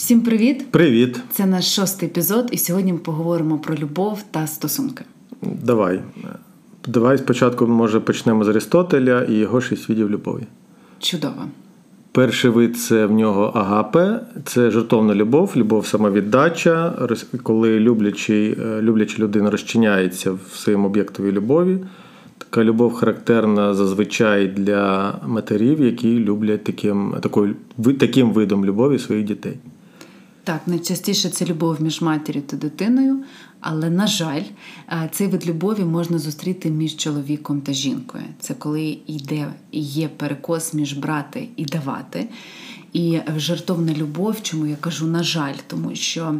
Всім привіт! Привіт! Це наш шостий епізод, і сьогодні ми поговоримо про любов та стосунки. Давай. Давай спочатку, може, почнемо з Аристотеля і його шість видів любові. Чудово. Перший вид це в нього агапе, це жертовна любов, любов самовіддача, коли люблячий, е, любляча людина розчиняється в своєму об'єктові любові. Така любов характерна зазвичай для матерів, які люблять таким, такою, таким видом любові своїх дітей. Так, найчастіше це любов між матір'ю та дитиною, але, на жаль, е, цей вид любові можна зустріти між чоловіком та жінкою. Це коли йде і є перекос між брати і давати. І жартовна любов, чому я кажу, на жаль, тому що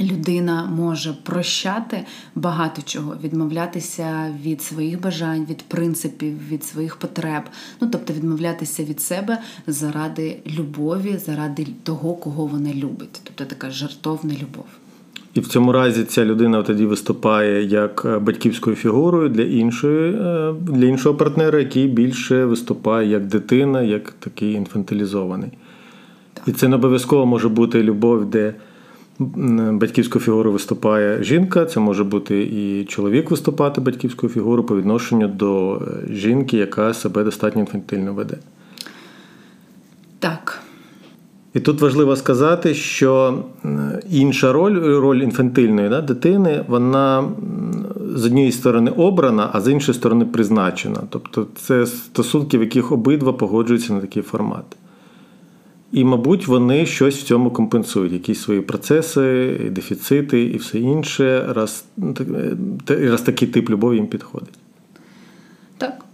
людина може прощати багато чого, відмовлятися від своїх бажань, від принципів, від своїх потреб, ну тобто відмовлятися від себе заради любові, заради того, кого вона любить. Тобто така жартовна любов. І в цьому разі ця людина тоді виступає як е, батьківською фігурою для іншої, е, для іншого партнера, який більше виступає як дитина, як такий інфантилізований. Так. І це не обов'язково може бути любов, де батьківську фігуру виступає жінка, це може бути і чоловік виступати батьківською фігурою по відношенню до е, жінки, яка себе достатньо інфантильно веде. Так. І тут важливо сказати, що інша роль, роль інфантильної да, дитини, вона з однієї сторони обрана, а з іншої сторони призначена. Тобто це стосунки, в яких обидва погоджуються на такий формат. І, мабуть, вони щось в цьому компенсують, якісь свої процеси, дефіцити і все інше, раз, раз такий тип любові їм підходить. Так.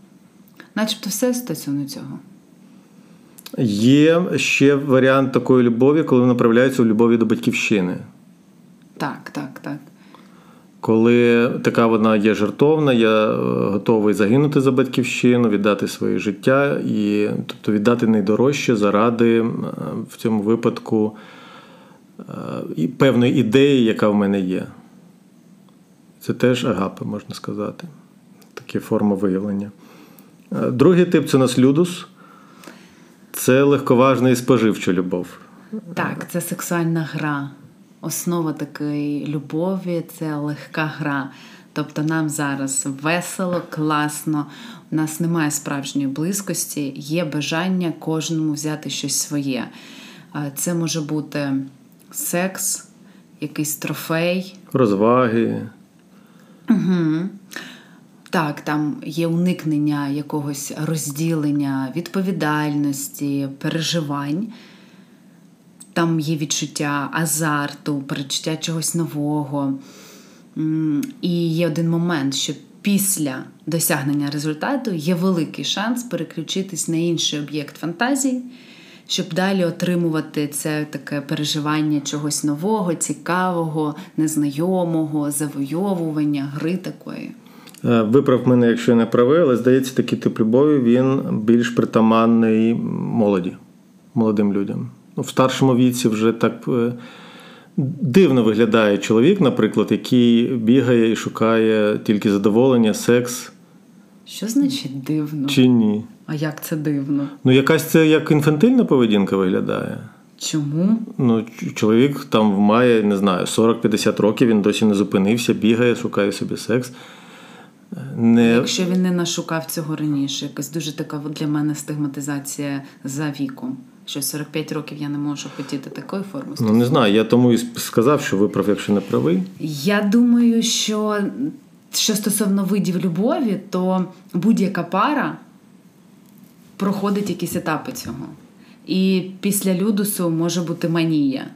Начебто все стосовно цього. Є ще варіант такої любові, коли вона проявляється у любові до батьківщини. Так, так, так. Коли така вона є жертовна, я е, готовий загинути за батьківщину, віддати своє життя і тобто віддати найдорожче заради е, в цьому випадку е, певної ідеї, яка в мене є. Це теж агапи, можна сказати. Такі форма виявлення. Другий тип це нас людус. Це легковажна і споживча любов. Так, це сексуальна гра. Основа такої любові це легка гра. Тобто нам зараз весело, класно, у нас немає справжньої близькості, є бажання кожному взяти щось своє. Це може бути секс, якийсь трофей, розваги. Угу. Так, там є уникнення якогось розділення, відповідальності, переживань. Там є відчуття азарту, перечуття чогось нового. І є один момент, що після досягнення результату є великий шанс переключитись на інший об'єкт фантазії, щоб далі отримувати це таке переживання чогось нового, цікавого, незнайомого, завойовування, гри такої. Е, виправ мене, якщо я не правий, але здається, такий тип любові він більш притаманний молоді, молодим людям. Ну, в старшому віці вже так е, дивно виглядає чоловік, наприклад, який бігає і шукає тільки задоволення, секс. Що значить дивно? Чи ні? А як це дивно? Ну, якась це як інфантильна поведінка виглядає. Чому? Ну, чоловік там має, не знаю, 40-50 років, він досі не зупинився, бігає, шукає собі секс. Не... Якщо він не нашукав цього раніше, якась дуже така для мене стигматизація за віком. Що 45 років я не можу хотіти такої форми. Ну не знаю, я тому і сказав, що виправ, якщо не правий. Я думаю, що що стосовно видів любові, то будь-яка пара проходить якісь етапи цього. І після людусу може бути манія.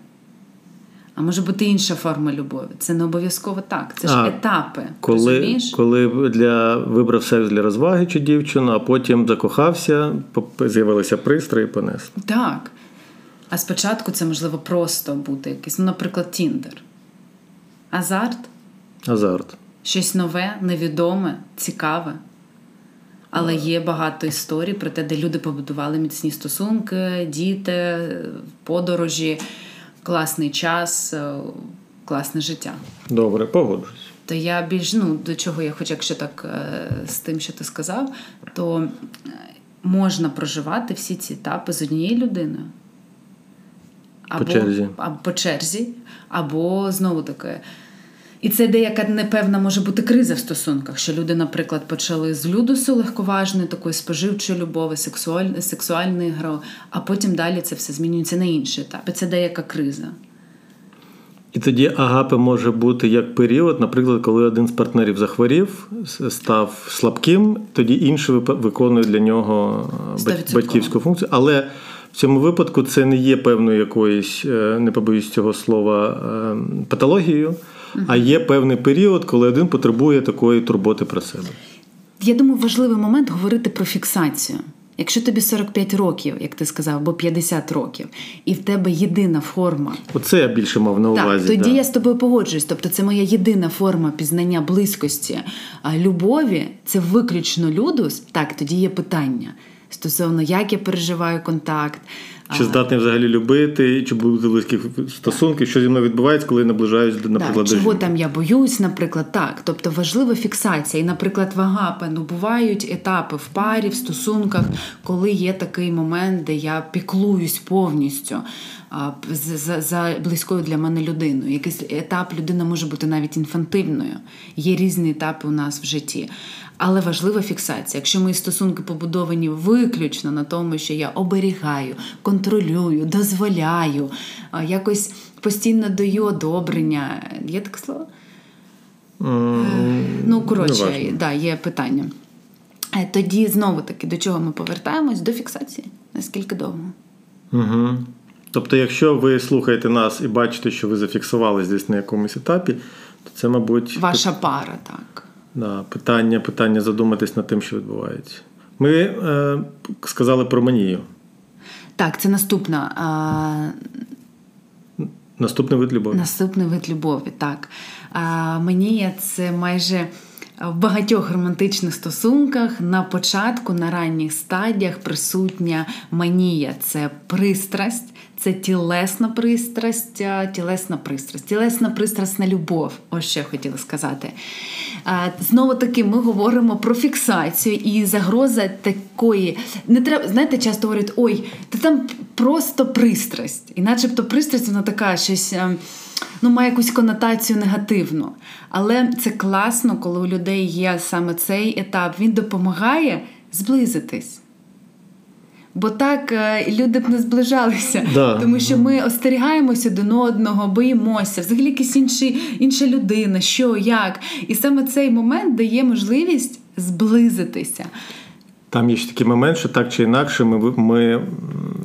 А може бути інша форма любові. Це не обов'язково так. Це ж а, етапи. Коли розумієш? коли для вибрав секс для розваги чи дівчину, а потім закохався, з'явилися пристрої понес. Так. А спочатку це можливо просто бути якийсь, ну, наприклад, Тіндер. Азарт. Азарт. Щось нове, невідоме, цікаве. Але є багато історій про те, де люди побудували міцні стосунки, діти, подорожі класний час, е, класне життя. Добре, погоджуюсь. То я більш ну до чого я хочу, якщо так е, з тим, що ти сказав, то е, можна проживати всі ці етапи з однією людиною. або по черзі. або по черзі, або знову таки. І це деяка непевна може бути криза в стосунках, що люди, наприклад, почали з людусу легковажної, такої споживчої любові, сексуаль... сексуальної гри, а потім далі це все змінюється на інші етапи. Це деяка криза. І тоді агапи може бути як період, наприклад, коли один з партнерів захворів, став слабким, тоді інший виконує для нього 100%. батьківську функцію. Але в цьому випадку це не є певною якоюсь, е, не побоюсь цього слова, е, патологією, а є певний період, коли один потребує такої турботи про себе. Я думаю, важливий момент говорити про фіксацію. Якщо тобі 45 років, як ти сказав, або 50 років, і в тебе єдина форма. Оце я більше мав на увазі. Так, Тоді да. я з тобою погоджуюсь. Тобто, це моя єдина форма пізнання близькості, а любові це виключно людус. Так, тоді є питання стосовно як я переживаю контакт. Чи здатний взагалі любити, чи бути близькі стосунки, що зі мною відбувається, коли я наближаюсь до наприклад, до чого жінки? там я боюсь, наприклад, так. Тобто важлива фіксація. І, наприклад, вага ну бувають етапи в парі, в стосунках, коли є такий момент, де я піклуюсь повністю а, за, за близькою для мене людиною. Якийсь етап людина може бути навіть інфантильною. Є різні етапи у нас в житті. Але важлива фіксація. Якщо мої стосунки побудовані виключно на тому, що я оберігаю, контролюю, дозволяю, якось постійно даю одобрення. Є таке слово? Mm, ну, коротше, да, є питання. Е, тоді знову таки до чого ми повертаємось? До фіксації. Наскільки довго? Угу. Тобто, якщо ви слухаєте нас і бачите, що ви зафіксувались десь на якомусь етапі, то це, мабуть, ваша пара, так. Да, Питання питання задуматись над тим, що відбувається. Ми е, сказали про манію. Так, це наступна. А... Наступний вид любові. Наступний вид любові, так. А, Манія це майже в багатьох романтичних стосунках на початку, на ранніх стадіях присутня манія це пристрасть, це тілесна пристрасть, тілесна пристрасть, тілесна пристрасна любов. Ось що я хотіла сказати. Знову таки, ми говоримо про фіксацію і загроза такої. Не треба, знаєте, часто говорять, ой, ти там просто пристрасть. І начебто пристрасть, вона така щось. Ну, має якусь конотацію негативну. Але це класно, коли у людей є саме цей етап, він допомагає зблизитись. Бо так люди б не зближалися, да. тому що ми остерігаємося один одного, боїмося, взагалі якась інші, інша людина, що, як. І саме цей момент дає можливість зблизитися. Там є ще такий момент, що так чи інакше ми ми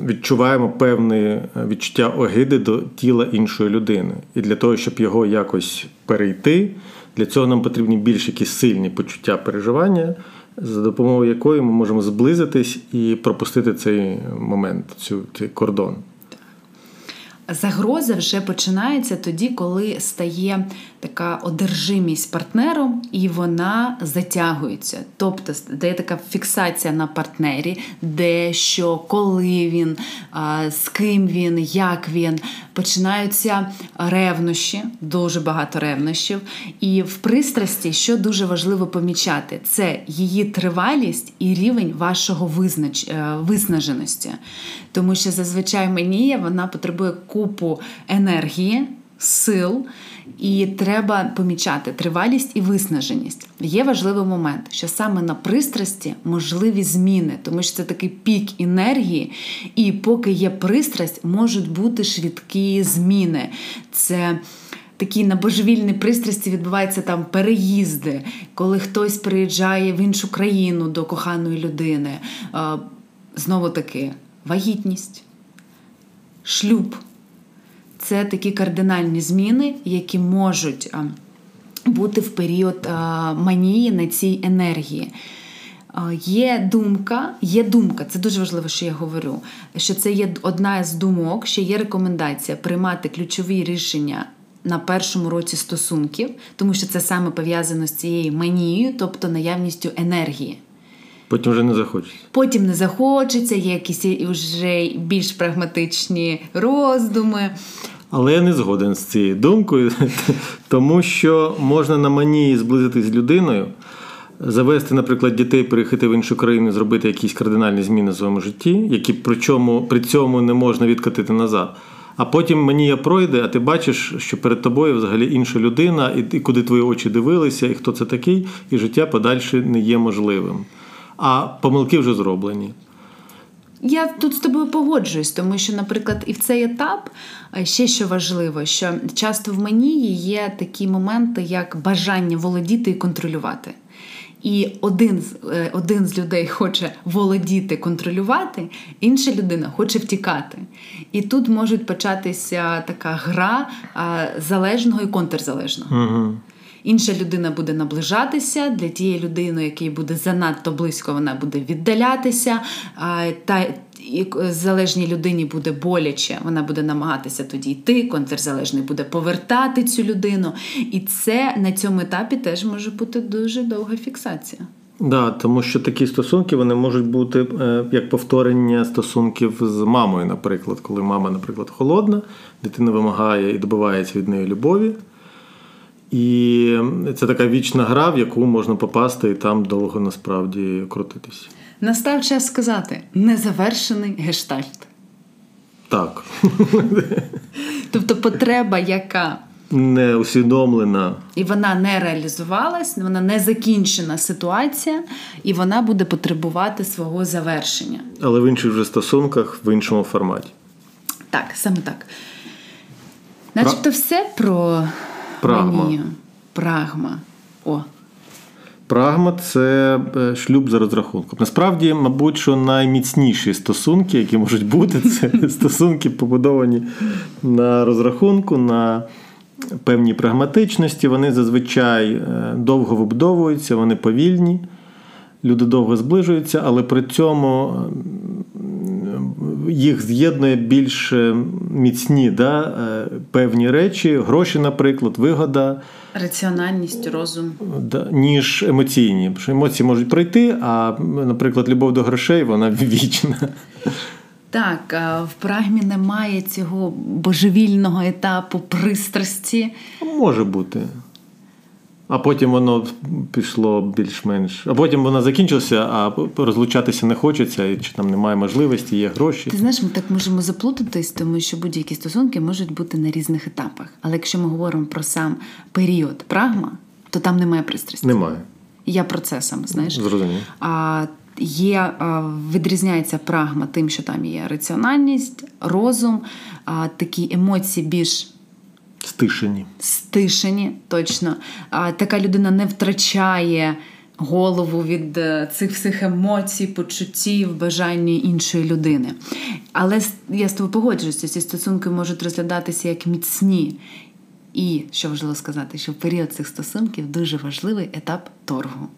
відчуваємо певне відчуття огиди до тіла іншої людини. І для того, щоб його якось перейти, для цього нам потрібні більш якісь сильні почуття переживання, за допомогою якої ми можемо зблизитись і пропустити цей момент, цю, цей кордон. Загроза вже починається тоді, коли стає така одержимість партнером, і вона затягується. Тобто де така фіксація на партнері, де що, коли він, з ким він, як він. Починаються ревнощі, дуже багато ревнощів. І в пристрасті, що дуже важливо помічати, це її тривалість і рівень вашого визнач... Е, виснаженості. Тому що зазвичай манія вона потребує купу енергії, сил. І треба помічати тривалість і виснаженість. Є важливий момент, що саме на пристрасті можливі зміни, тому що це такий пік енергії, і поки є пристрасть, можуть бути швидкі зміни. Це Такі на божевільній пристрасті відбуваються там переїзди, коли хтось приїжджає в іншу країну до коханої людини. Знову таки, вагітність, шлюб це такі кардинальні зміни, які можуть бути в період манії на цій енергії. Є думка, є думка, це дуже важливо, що я говорю. Що це є одна з думок, що є рекомендація приймати ключові рішення на першому році стосунків, тому що це саме пов'язано з цією манією, тобто наявністю енергії. Потім вже не захочеться. Потім не захочеться, є якісь вже більш прагматичні роздуми. Але я не згоден з цією думкою, тому що можна на манії зблизитись з людиною, завести, наприклад, дітей, переїхати в іншу країну, зробити якісь кардинальні зміни в своєму житті, які причому при цьому не можна відкатити назад. А потім мені я пройде, а ти бачиш, що перед тобою взагалі інша людина, і, і куди твої очі дивилися, і хто це такий, і життя подальше не є можливим. А помилки вже зроблені. Я тут з тобою погоджуюсь, тому що, наприклад, і в цей етап е, ще що важливо, що часто в мені є такі моменти, як бажання володіти і контролювати. І один е, один з людей хоче володіти, контролювати, інша людина хоче втікати. І тут можуть початися така гра залежного і контрзалежного. Угу. Інша людина буде наближатися для тієї людини, якій буде занадто близько, вона буде віддалятися. Та залежній людині буде боляче, вона буде намагатися тоді йти. Контрзалежний буде повертати цю людину. І це на цьому етапі теж може бути дуже довга фіксація. Да, тому що такі стосунки вони можуть бути е, як повторення стосунків з мамою, наприклад, коли мама, наприклад, холодна, дитина вимагає і добивається від неї любові. І це така вічна гра, в яку можна попасти і там довго насправді крутитись. Настав час сказати незавершений гештальт. Так. Тобто потреба, яка не усвідомлена. І вона не реалізувалась, вона не закінчена ситуація, і вона буде потребувати свого завершення. Але в інших вже стосунках, в іншому форматі. Так, саме так. Начебто все про Прагма. Манію. Прагма. О. Прагма це е, шлюб за розрахунком. Насправді, мабуть, що найміцніші стосунки, які можуть бути, це стосунки побудовані на розрахунку, на певній прагматичності. Вони зазвичай е, довго вибудовуються, вони повільні, люди довго зближуються, але при цьому їх з'єднує більш е, міцні да, е, певні речі, гроші, наприклад, вигода. Раціональність, розум. Да, ніж емоційні. Тому що емоції можуть пройти, а, наприклад, любов до грошей вона вічна. Так, в прагмі немає цього божевільного етапу пристрасті. Може бути. А потім воно пішло більш-менш. А потім воно закінчилося, а розлучатися не хочеться, чи там немає можливості, є гроші. Ти знаєш, ми так можемо заплутатись, тому що будь-які стосунки можуть бути на різних етапах. Але якщо ми говоримо про сам період прагма, то там немає пристрасті. Немає. Я про це саме знаєш. Зрозуміло. А є відрізняється прагма тим, що там є раціональність, розум, такі емоції більш. Стишені. Стишені, точно. А, Така людина не втрачає голову від е, цих всіх емоцій, почуттів, бажання іншої людини. Але я з тобою погоджуюся, ці стосунки можуть розглядатися як міцні. І що важливо сказати, що в період цих стосунків дуже важливий етап торгу.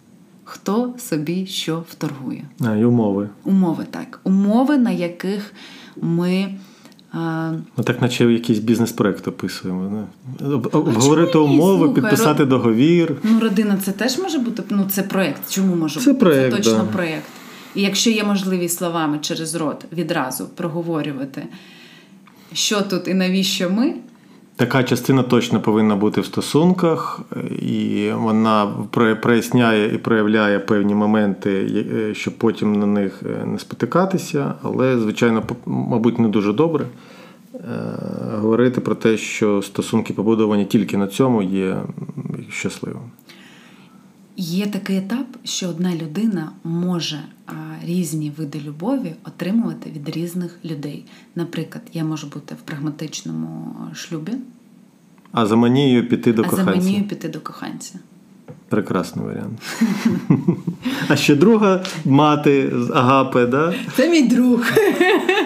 Хто собі що вторгує? А, і умови. Умови, так. Умови, на яких ми. Ну, так, наче якийсь бізнес-проект описуємо. Обговорити умови, Слухай, підписати договір. Ну, родина це теж може бути. Ну, це проєкт. Чому може це бути? Проект, це точно да. проєкт. І якщо є можливість словами через рот відразу проговорювати, що тут і навіщо ми. Така частина точно повинна бути в стосунках, і вона проясняє і проявляє певні моменти, е, щоб потім на них е, не спотикатися. Але, звичайно, мабуть, не дуже добре е, говорити про те, що стосунки побудовані тільки на цьому є щасливим. Є такий етап, що одна людина може різні види любові отримувати від різних людей. Наприклад, я можу бути в прагматичному шлюбі, а за манією піти до а коханця. А за манією піти до коханця. Прекрасний варіант. А ще друга мати з Агапи, да? Це мій друг.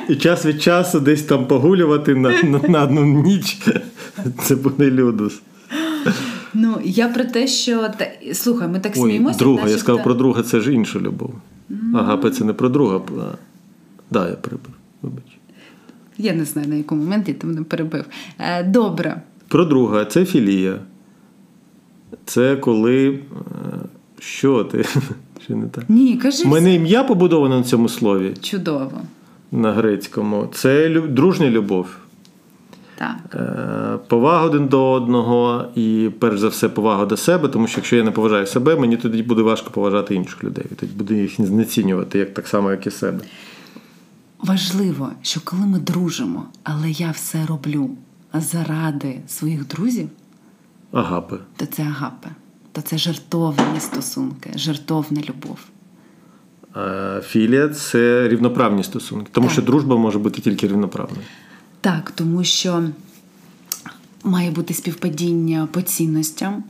І час від часу десь там погулювати на на, на одну ніч. Це буде людус. Ну, я про те, що слухай, ми так Ой, сміємося. Друга, наче... я сказав про друга, це ж інша любов. Mm. Агапи це не про друга. А... Да, я перебив. Вибач. Я не знаю, на якому моменті ти мене перебив. Е, добре. Про друга, це філія. Це коли. Е, що ти? Чи не так? Ні, кажи. У мене ім'я побудоване на цьому слові. Чудово. На грецькому. Це дружня любов. Так. Е, повага один до одного і, перш за все, повага до себе, тому що якщо я не поважаю себе, мені тоді буде важко поважати інших людей. Тоді буду їх знецінювати, як так само, як і себе. Важливо, що коли ми дружимо, але я все роблю заради своїх друзів, Агапи. то це агапе, то це жертовні стосунки, жертовна любов. А філія це рівноправні стосунки, тому Так. що дружба може бути тільки рівноправною. Так, тому що має бути співпадіння по цінностям,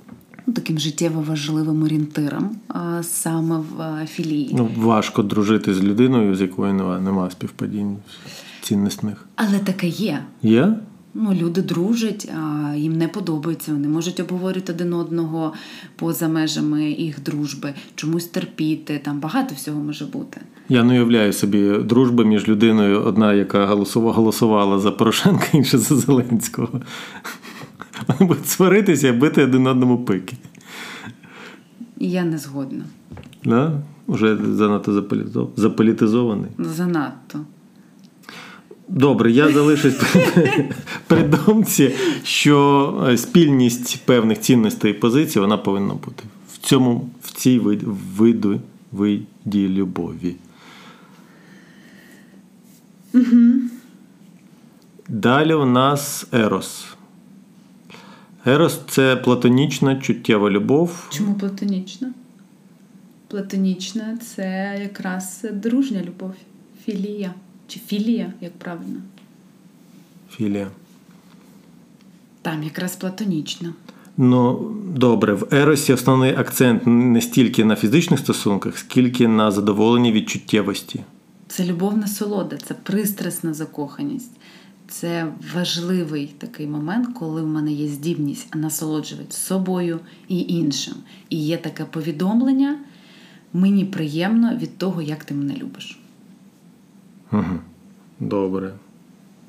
ну, таким життєво важливим орієнтиром а, саме в а, філії. Ну, важко дружити з людиною, з якою нема, нема співпадінь цінностних. Але таке є. Є? Ну, люди дружать, а їм не подобається. Вони можуть обговорити один одного поза межами їх дружби, чомусь терпіти. Там багато всього може бути. Я не уявляю собі дружби між людиною, одна, яка голосувала, за Порошенка, інша за Зеленського. Вони будуть сваритися і бити один одному пики. Я не згодна. Да? Уже занадто заполітизований. Занадто. Добре, я залишусь при- думці, що е, спільність певних цінностей і позицій вона повинна бути в цьому, в цій вид- виду, виді любові. Далі у нас Ерос. Ерос це платонічна чуттєва любов. Чому платонічна? Платонічна це якраз дружня любов, філія. Чи філія, як правильно? Філія. Там якраз платонічна. Ну, добре, в Еросі основний акцент не стільки на фізичних стосунках, скільки на задоволенні від чуттєвості. Це любовна солода, це пристрасна закоханість. Це важливий такий момент, коли в мене є здібність насолоджуватися собою і іншим. І є таке повідомлення: мені приємно від того, як ти мене любиш. Угу. Добре.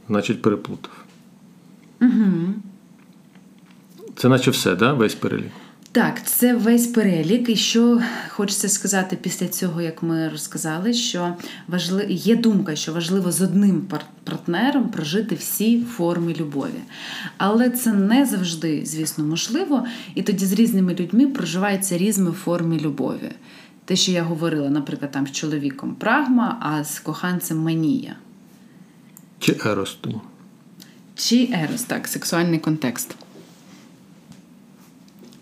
Значить, переплутав. Угу. Це наче все, да? весь перелік. Так, це весь перелік. І що хочеться сказати після цього, як ми розказали, що важли... є думка, що важливо з одним партнером прожити всі форми любові. Але це не завжди, звісно, можливо. І тоді з різними людьми проживаються різні форми любові. Те, що я говорила, наприклад, там з чоловіком прагма, а з коханцем манія. Чи Ерос тоді? Чи ерос, так, сексуальний контекст.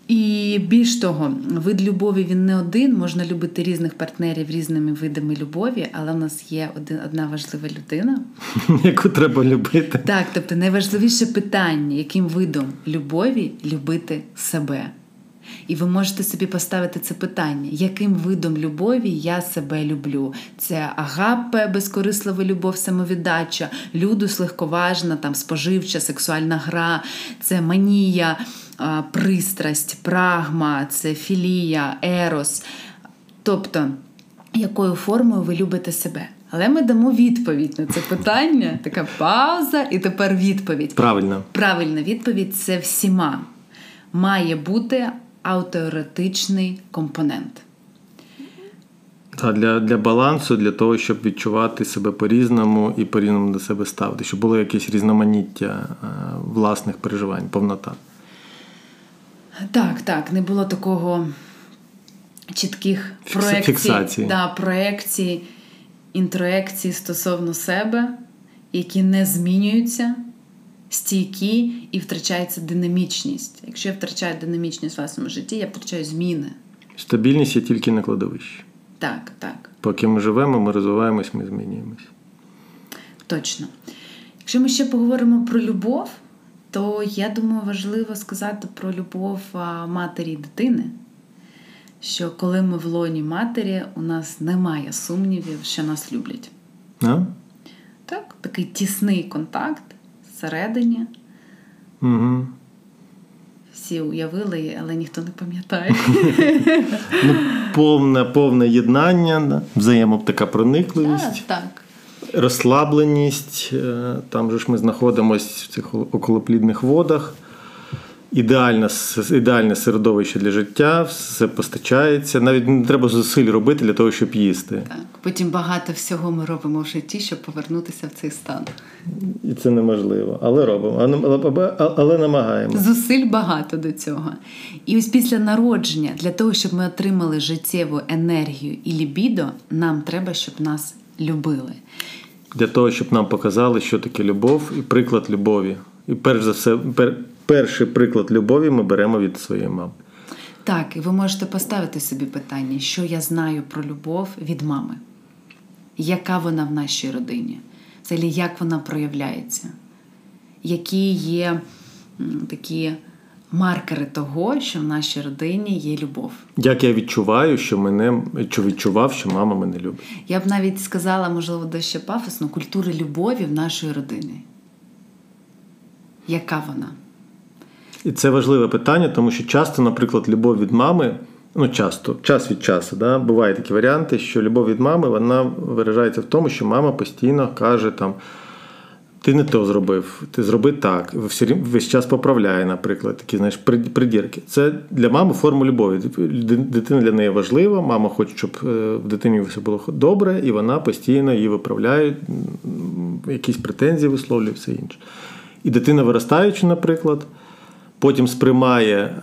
І більш того, вид любові він не один. Можна любити різних партнерів різними видами любові, але в нас є один, одна важлива людина. Яку треба любити. Так, тобто найважливіше питання, яким видом любові любити себе. І ви можете собі поставити це питання, яким видом любові я себе люблю? Це агапе, безкорислива любов, самовіддача, людус легковажна, там споживча, сексуальна гра, це манія, пристрасть, прагма, це філія, ерос. Тобто, якою формою ви любите себе? Але ми дамо відповідь на це питання. Така пауза, і тепер відповідь. Правильно. Правильна відповідь це всіма. Має бути автоеретичний компонент. Та для, для балансу, для того, щоб відчувати себе по-різному і по-різному до себе ставити, щоб було якесь різноманіття е, власних переживань, повнота. Так, так, не було такого чітких проекцій, да, проекцій, інтроекцій стосовно себе, які не змінюються, стійкі і втрачається динамічність. Якщо я втрачаю динамічність в власному житті, я втрачаю зміни. Стабільність є тільки на кладовищі. Так, так. Поки ми живемо, ми розвиваємось, ми змінюємось. Точно. Якщо ми ще поговоримо про любов, то я думаю, важливо сказати про любов матері і дитини. Що коли ми в лоні матері, у нас немає сумнівів, що нас люблять. А? Так, такий тісний контакт всередині. Угу. Всі уявили, але ніхто не пам'ятає. Ну, повне, повне єднання, да? взаємо така проникливість. Так. розслабленість. е, Там же ж ми знаходимося в цих околоплідних водах. Ідеальне, ідеальне середовище для життя, все постачається. Навіть не треба зусиль робити для того, щоб їсти. Так. Потім багато всього ми робимо в житті, щоб повернутися в цей стан. І це неможливо. Але робимо, але, але, але намагаємося. Зусиль багато до цього. І ось після народження, для того, щоб ми отримали життєву енергію і лібідо, нам треба, щоб нас любили. для того, щоб нам показали, що таке любов і приклад любові. І перш за все, пер, перший приклад любові ми беремо від своєї мами. Так, і ви можете поставити собі питання, що я знаю про любов від мами, яка вона в нашій родині, взагалі як вона проявляється, які є такі маркери того, що в нашій родині є любов. Як я відчуваю, що мене що відчував, що мама мене любить. Я б навіть сказала, можливо, дещо пафосно, культури любові в нашої родини. Яка вона? І це важливе питання, тому що часто, наприклад, любов від мами, ну часто, час від часу, да, бувають такі варіанти, що любов від мами вона виражається в тому, що мама постійно каже там. Ти не то зробив, ти зроби так. Весь час поправляє, наприклад, такі знаєш, придірки. Це для мами форма любові. Дитина для неї важлива, мама хоче, щоб е, в дитині все було добре, і вона постійно її виправляє, якісь претензії висловлює, все інше. І дитина, виростаючи, наприклад, потім сприймає е,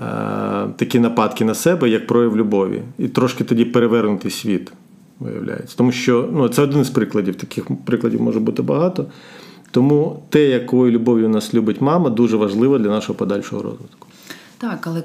такі нападки на себе як прояв любові. І трошки тоді перевернутий світ виявляється. Тому що ну, це один з прикладів, таких прикладів може бути багато. Тому те, якою любов'ю нас любить мама, дуже важливо для нашого подальшого розвитку. Так, але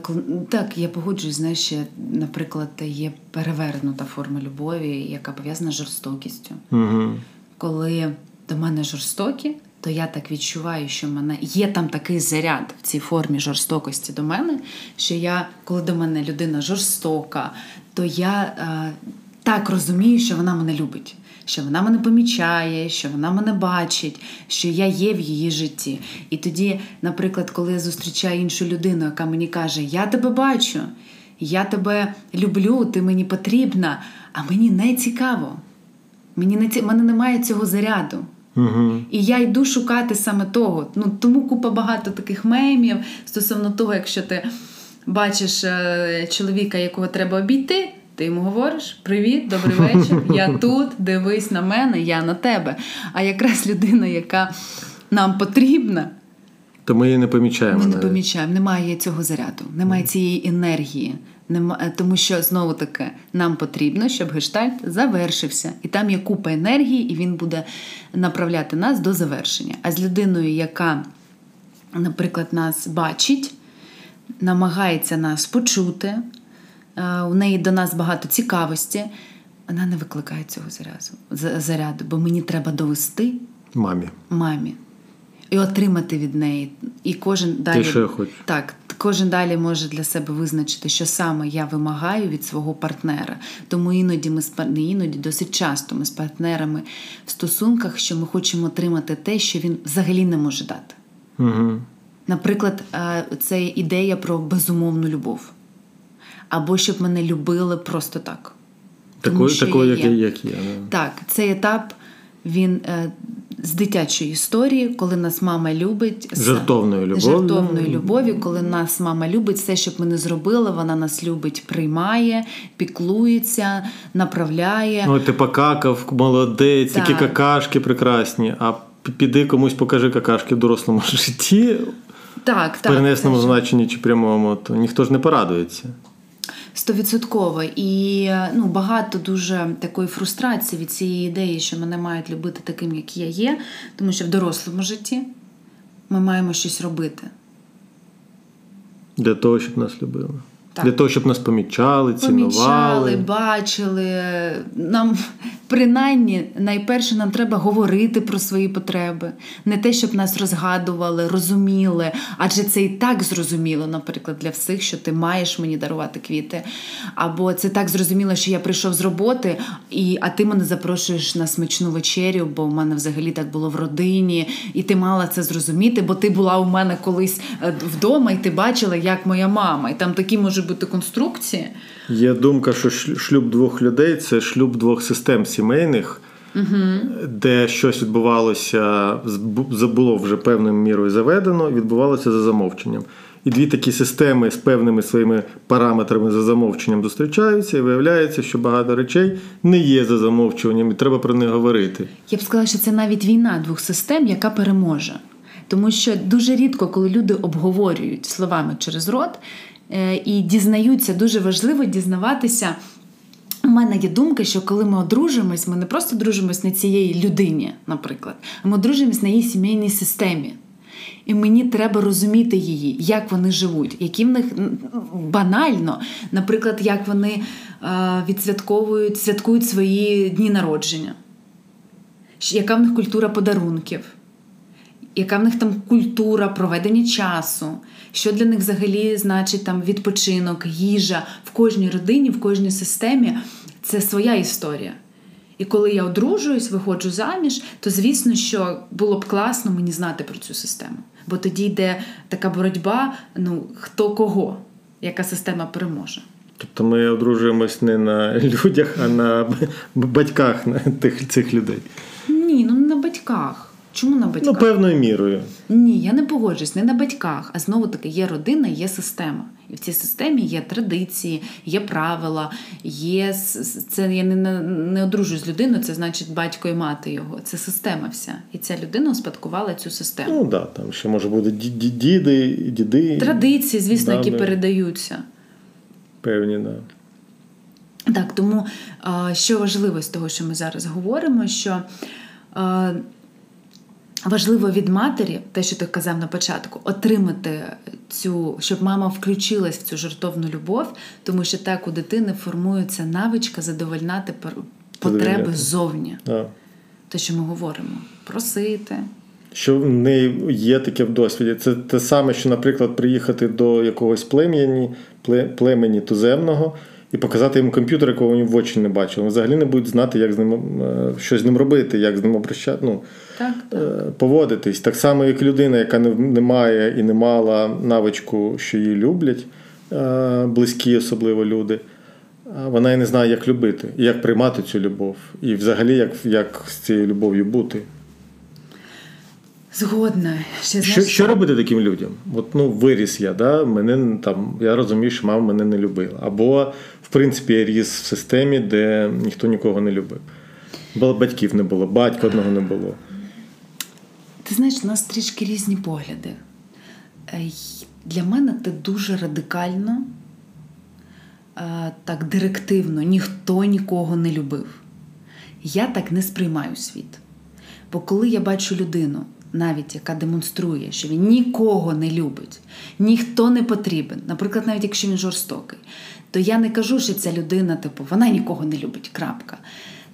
так, я погоджуюсь, знаєш, ще, наприклад, є перевернута форма любові, яка пов'язана з жорстокістю. Угу. Коли до мене жорстокі, то я так відчуваю, що в мене є там такий заряд в цій формі жорстокості до мене, що я, коли до мене людина жорстока, то я е, так розумію, що вона мене любить що вона мене помічає, що вона мене бачить, що я є в її житті. І тоді, наприклад, коли я зустрічаю іншу людину, яка мені каже, я тебе бачу, я тебе люблю, ти мені потрібна, а мені не цікаво. Мені не ці... мене немає цього заряду. Угу. І я йду шукати саме того. Ну Тому купа багато таких мемів стосовно того, якщо ти бачиш е, чоловіка, якого треба обійти, ти йому говориш: Привіт, добрий вечір, я тут, дивись на мене, я на тебе. А якраз людина, яка нам потрібна, то ми її не помічаємо. Ми не навіть. помічаємо, немає цього заряду, немає цієї енергії. Немає, тому що знову таки нам потрібно, щоб гештальт завершився, і там є купа енергії, і він буде направляти нас до завершення. А з людиною, яка, наприклад, нас бачить, намагається нас почути, Е, у неї до нас багато цікавості. Вона не викликає цього заряду, заряду, бо мені треба довести мамі. мамі і отримати від неї. І кожен далі я хочу. так, кожен далі може для себе визначити, що саме я вимагаю від свого партнера. Тому іноді ми не іноді досить часто ми з партнерами в стосунках, що ми хочемо отримати те, що він взагалі не може дати. Угу. Наприклад, е, це ідея про безумовну любов або щоб мене любили просто так. Такою, такою як, як є. Так, цей етап він е, з дитячої історії, коли нас мама любить жартовною любов'ю. жартовною любові, коли нас мама любить, все, щоб ми не зробили, вона нас любить, приймає, піклується, направляє. Ну, ти покакав, молодець, так. які какашки прекрасні. А піди комусь покажи какашки в дорослому житті. Так, в перенесному значенні чи прямому, то ніхто ж не порадується. Стовідсотково і ну, багато дуже такої фрустрації від цієї ідеї, що мене мають любити таким, як я є, тому що в дорослому житті ми маємо щось робити. Для того, щоб нас любили. Так. Для того, щоб нас помічали, цінували. Помічали, бачили. Нам принаймні найперше нам треба говорити про свої потреби. Не те, щоб нас розгадували, розуміли. Адже це і так зрозуміло, наприклад, для всіх, що ти маєш мені дарувати квіти. Або це так зрозуміло, що я прийшов з роботи, і, а ти мене запрошуєш на смачну вечерю, бо в мене взагалі так було в родині, і ти мала це зрозуміти, бо ти була у мене колись е, вдома, і ти бачила, як моя мама. І там такі може бути конструкції. Є думка, що шлюб двох людей це шлюб двох систем сімейних, угу. де щось відбувалося, було вже певною мірою заведено, відбувалося за замовченням. І дві такі системи з певними своїми параметрами за замовченням зустрічаються, і виявляється, що багато речей не є за замовчуванням, і треба про них говорити. Я б сказала, що це навіть війна двох систем, яка переможе. Тому що дуже рідко, коли люди обговорюють словами через рот, і дізнаються, дуже важливо дізнаватися. У мене є думка, що коли ми одружимось, ми не просто дружимось на цієї людині, наприклад, а ми одружимось на її сімейній системі. І мені треба розуміти її, як вони живуть, які в них банально, наприклад, як вони відсвятковують, святкують свої дні народження, яка в них культура подарунків, яка в них там культура проведення часу, що для них взагалі значить там відпочинок, їжа в кожній родині, в кожній системі це своя історія. І коли я одружуюсь, виходжу заміж, то звісно, що було б класно мені знати про цю систему. Бо тоді йде така боротьба: ну хто кого, яка система переможе. Тобто ми одружуємось не на людях, а на батьках тих цих людей. Ні, ну не на батьках. Чому на батьках? Ну, певною мірою. Ні, я не погоджуюсь, не на батьках, а знову таки є родина, є система. І в цій системі є традиції, є правила, є це я не не одружуюсь з людиною, це значить батько і мати його. Це система вся. І ця людина успадкувала цю систему. Ну так, да, там ще може бути діди, діди. Традиції, звісно, які передаються. Певні, так. Да. Так, тому що важливо з того, що ми зараз говоримо, що. Важливо від матері, те, що ти казав на початку, отримати цю, щоб мама включилась в цю жартовну любов, тому що так у дитини формується навичка задовольняти потреби ззовні. А. Те, що ми говоримо, просити. Що в неї є таке в досвіді. Це те саме, що, наприклад, приїхати до якогось племені, племені туземного і показати йому комп'ютер, якого вони в очі не бачили. Вони взагалі не будуть знати, як з ним е, що з ним робити, як з ним обращати, ну, так, так. Е, поводитись. Так само, як людина, яка не має і не мала навичку, що її люблять, е, близькі, особливо люди. Вона і не знає, як любити, і як приймати цю любов, і взагалі як як з цією любов'ю бути. Згодна. Ще, Що що робити таким людям? От, ну, Виріс я, да? мене там, я розумію, що мама мене не любила. Або, в принципі, я ріс в системі, де ніхто нікого не любив. Бо батьків не було, батька одного не було. Ти знаєш, у нас трішки різні погляди. Для мене це дуже радикально, так директивно, ніхто нікого не любив. Я так не сприймаю світ. Бо коли я бачу людину, навіть яка демонструє, що він нікого не любить, ніхто не потрібен, наприклад, навіть якщо він жорстокий, то я не кажу, що ця людина, типу, вона нікого не любить. крапка.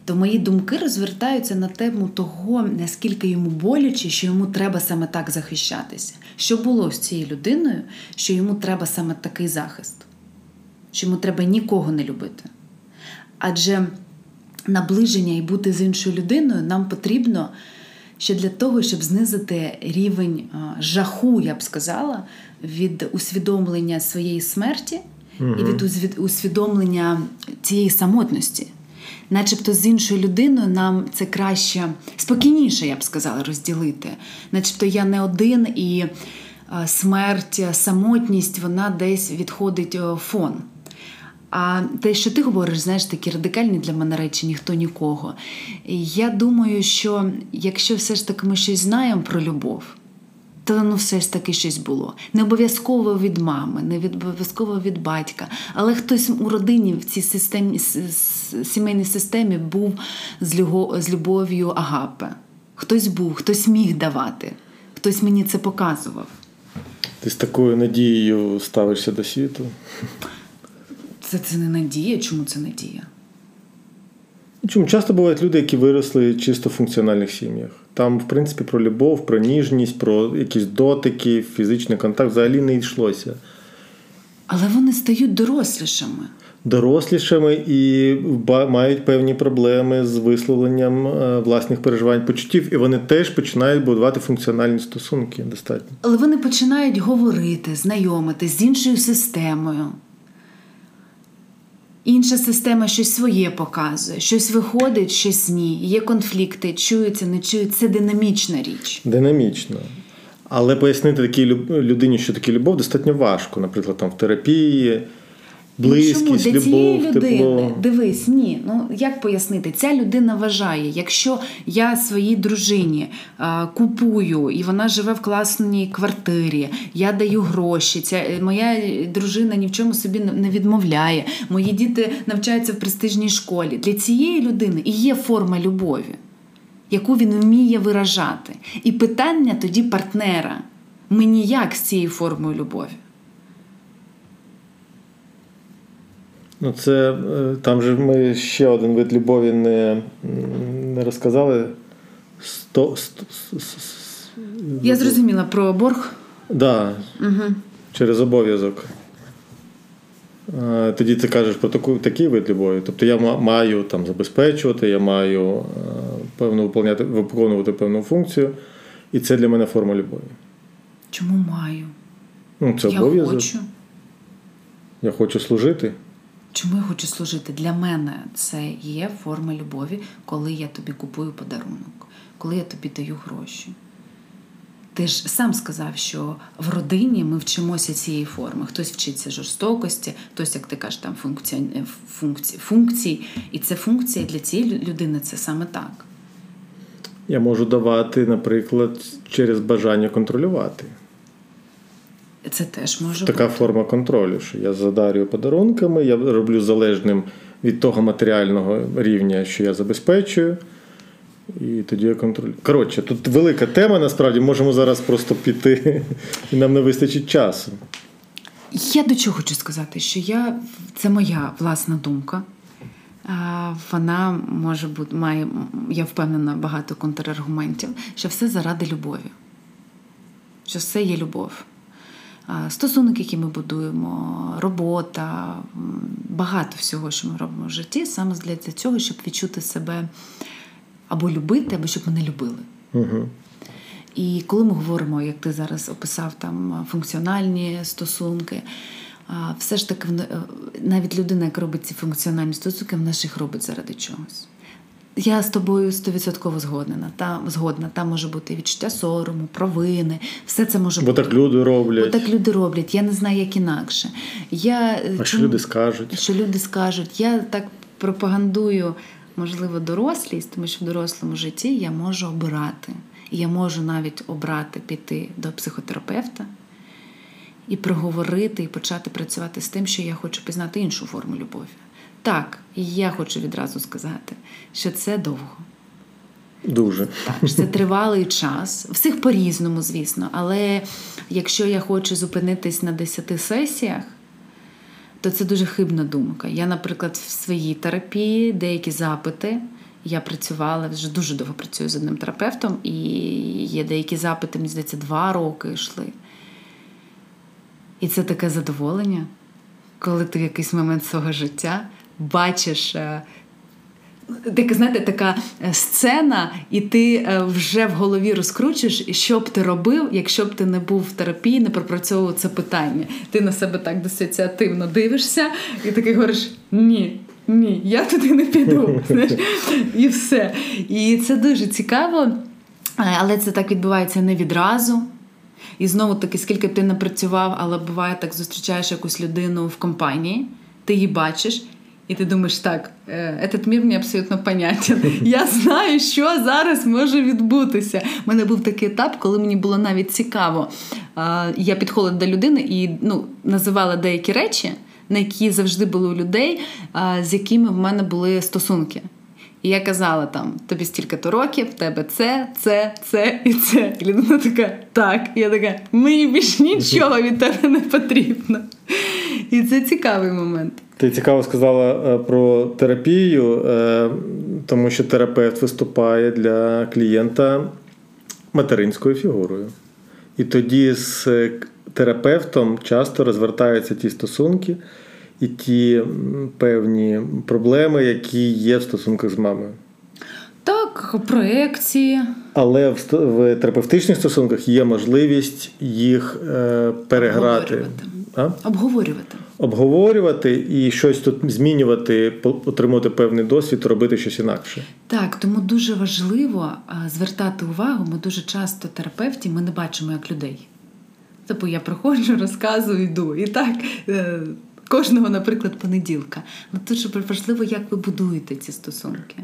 То мої думки розвертаються на тему того, наскільки йому боляче, що йому треба саме так захищатися. Що було з цією людиною, що йому треба саме такий захист, що йому треба нікого не любити. Адже наближення і бути з іншою людиною нам потрібно що для того, щоб знизити рівень жаху, я б сказала, від усвідомлення своєї смерті угу. і від усвідомлення цієї самотності. Начебто з іншою людиною нам це краще, спокійніше, я б сказала, розділити. Начебто я не один і смерть, самотність, вона десь відходить фон. А те, що ти говориш, знаєш, такі радикальні для мене речі, ніхто нікого. Я думаю, що якщо все ж таки ми щось знаємо про любов, то ну все ж таки щось було. Не обов'язково від мами, не обов'язково від батька, але хтось у родині в цій системі, сімейній системі був з любов'ю агапе. Хтось був, хтось міг давати, хтось мені це показував. Ти з такою надією ставишся до світу? Це це не надія. Чому це надія? Чому часто бувають люди, які виросли чисто в функціональних сім'ях. Там, в принципі, про любов, про ніжність, про якісь дотики, фізичний контакт взагалі не йшлося. Але вони стають дорослішими. Дорослішими і мають певні проблеми з висловленням е, власних переживань почуттів, і вони теж починають будувати функціональні стосунки достатньо. Але вони починають говорити, знайомити з іншою системою. Інша система щось своє показує, щось виходить, щось ні. Є конфлікти, чуються, не чуються. Це динамічна річ. Динамічна. Але пояснити такій людині, що таке любов, достатньо важко. Наприклад, там в терапії, близькість, ну, чому? Для любов, цієї людини, тепло. Дивись, ні. Ну як пояснити? Ця людина вважає, якщо я своїй дружині а, купую і вона живе в класній квартирі, я даю гроші. Ця е, моя дружина ні в чому собі не відмовляє. Мої діти навчаються в престижній школі. Для цієї людини і є форма любові, яку він вміє виражати. І питання тоді партнера. Ми ніяк з цією формою любові. Ну, це е, там же ми ще один вид любові не, не розказали. Сто, сто, с- с- с- Я зрозуміла про борг. Да, Угу. через обов'язок. Е, Тоді ти кажеш про таку, такий вид любові. Тобто я маю там забезпечувати, я маю е, певно виконувати, виконувати певну функцію, і це для мене форма любові. Чому маю? Ну, це я обов'язок. хочу. Я хочу служити. Чому я хочу служити? Для мене це є форма любові, коли я тобі купую подарунок, коли я тобі даю гроші. Ти ж сам сказав, що в родині ми вчимося цієї форми. Хтось вчиться жорстокості, хтось, як ти кажеш, там функцій, функцій, функцій. І це функція для цієї людини це саме так. Я можу давати, наприклад, через бажання контролювати. Це теж може Така бути. форма контролю, що я задарюю подарунками, я роблю залежним від того матеріального рівня, що я забезпечую. І тоді я контролюю. Коротше, тут велика тема, насправді можемо зараз просто піти, і нам не вистачить часу. Я до чого хочу сказати, що я це моя власна думка. Вона може бути, має, я впевнена, багато контраргументів, що все заради любові, що все є любов. Стосунки, які ми будуємо, робота, багато всього, що ми робимо в житті, саме для цього, щоб відчути себе або любити, або щоб мене любили. Угу. І коли ми говоримо, як ти зараз описав, там функціональні стосунки, все ж таки е, навіть людина, яка робить ці функціональні стосунки, вона ж їх робить заради чогось. Я з тобою стовідсотково згодна. Там згодна. Там може бути і відчуття сорому, провини. Все це може Бо бути. так люди Бо роблять. так люди роблять. Я не знаю, як інакше. Я, е, А що люди скажуть? що люди скажуть, я так пропагандую, можливо, дорослість, тому що в дорослому житті я можу обирати. Я можу навіть обрати піти до психотерапевта і проговорити, і почати працювати з тим, що я хочу пізнати іншу форму любові. Так, і я хочу відразу сказати, що це довго. Дуже. Так, що це тривалий час. Всіх по-різному, звісно. Але якщо я хочу зупинитись на 10 сесіях, то це дуже хибна думка. Я, наприклад, в своїй терапії деякі запити. Я працювала вже дуже довго працюю з одним терапевтом, і є деякі запити, мені здається, два роки йшли. І це таке задоволення, коли ти в якийсь момент свого життя бачиш. е, така, знаєте, така е, сцена, і ти е, вже в голові розкручуєш, що б ти робив, якщо б ти не був в терапії, не пропрацьовував це питання. Ти на себе так дисоціативно дивишся, і такий говориш: ні. Ні, я туди не піду. І все. І це дуже цікаво, але це так відбувається не відразу. І знову таки, скільки б ти не працював, але буває так, зустрічаєш якусь людину в компанії, ти її бачиш, і ти думаєш, так, е, этот мір мені абсолютно понятен. Я знаю, що зараз може відбутися. У мене був такий етап, коли мені було навіть цікаво. Я підходила до людини і ну, називала деякі речі, на які завжди були у людей, з якими в мене були стосунки. І я казала там: тобі стільки-то років, в тебе це, це, це і це. І людина така, так. І я така, мені більш нічого від тебе не потрібно. І це цікавий момент. Ти цікаво сказала е, про терапію, е, тому що терапевт виступає для клієнта материнською фігурою. І тоді з е, терапевтом часто розвертаються ті стосунки і ті певні проблеми, які є в стосунках з мамою. Так, проекції. Але в, в терапевтичних стосунках є можливість їх е, переграти, Обговорювати. А? Обговорювати. обговорювати і щось тут змінювати, отримувати певний досвід, робити щось інакше. Так, тому дуже важливо звертати увагу. Ми дуже часто терапевті, ми не бачимо як людей. Тобто я проходжу, розказую, йду. І так е, кожного, наприклад, понеділка. Ну дуже важливо, як ви будуєте ці стосунки.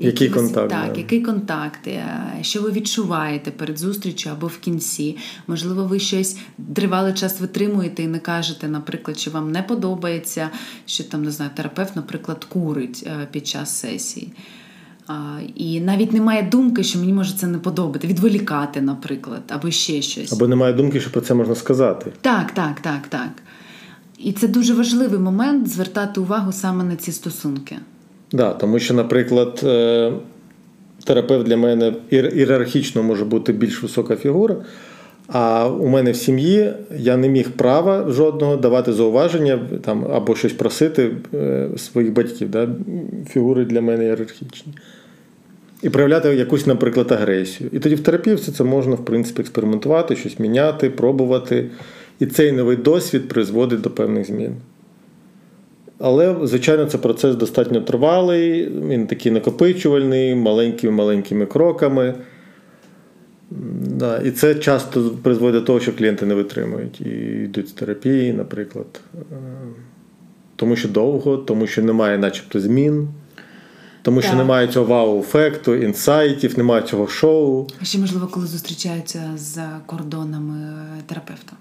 Який контакт? Так, да. який контакт, е, що ви відчуваєте перед зустрічю або в кінці. Можливо, ви щось тривалий час витримуєте і не кажете, наприклад, що вам не подобається, що там не знаю, терапевт, наприклад, курить е, під час сесії. І навіть немає думки, що мені може це не подобати, відволікати, наприклад, або ще щось. Або немає думки, що про це можна сказати. Так, так, так, так. І це дуже важливий момент звертати увагу саме на ці стосунки. Да, тому що, наприклад, е, терапевт для мене ієрархічно може бути більш висока фігура. А у мене в сім'ї я не міг права жодного давати зауваження там, або щось просити е, своїх батьків. Да? Фігури для мене ієрархічні. І проявляти якусь, наприклад, агресію. І тоді в терапії все це можна, в принципі, експериментувати, щось міняти, пробувати. І цей новий досвід призводить до певних змін. Але, звичайно, це процес достатньо тривалий, він такий накопичувальний, маленькими-маленькими кроками. Да, І це часто призводить до того, що клієнти не витримують і йдуть з терапії, наприклад. Тому що довго, тому що немає начебто змін. Тому що немає цього вау-ефекту, інсайтів, немає цього шоу. А ще, можливо, коли зустрічаються за кордонами терапевта.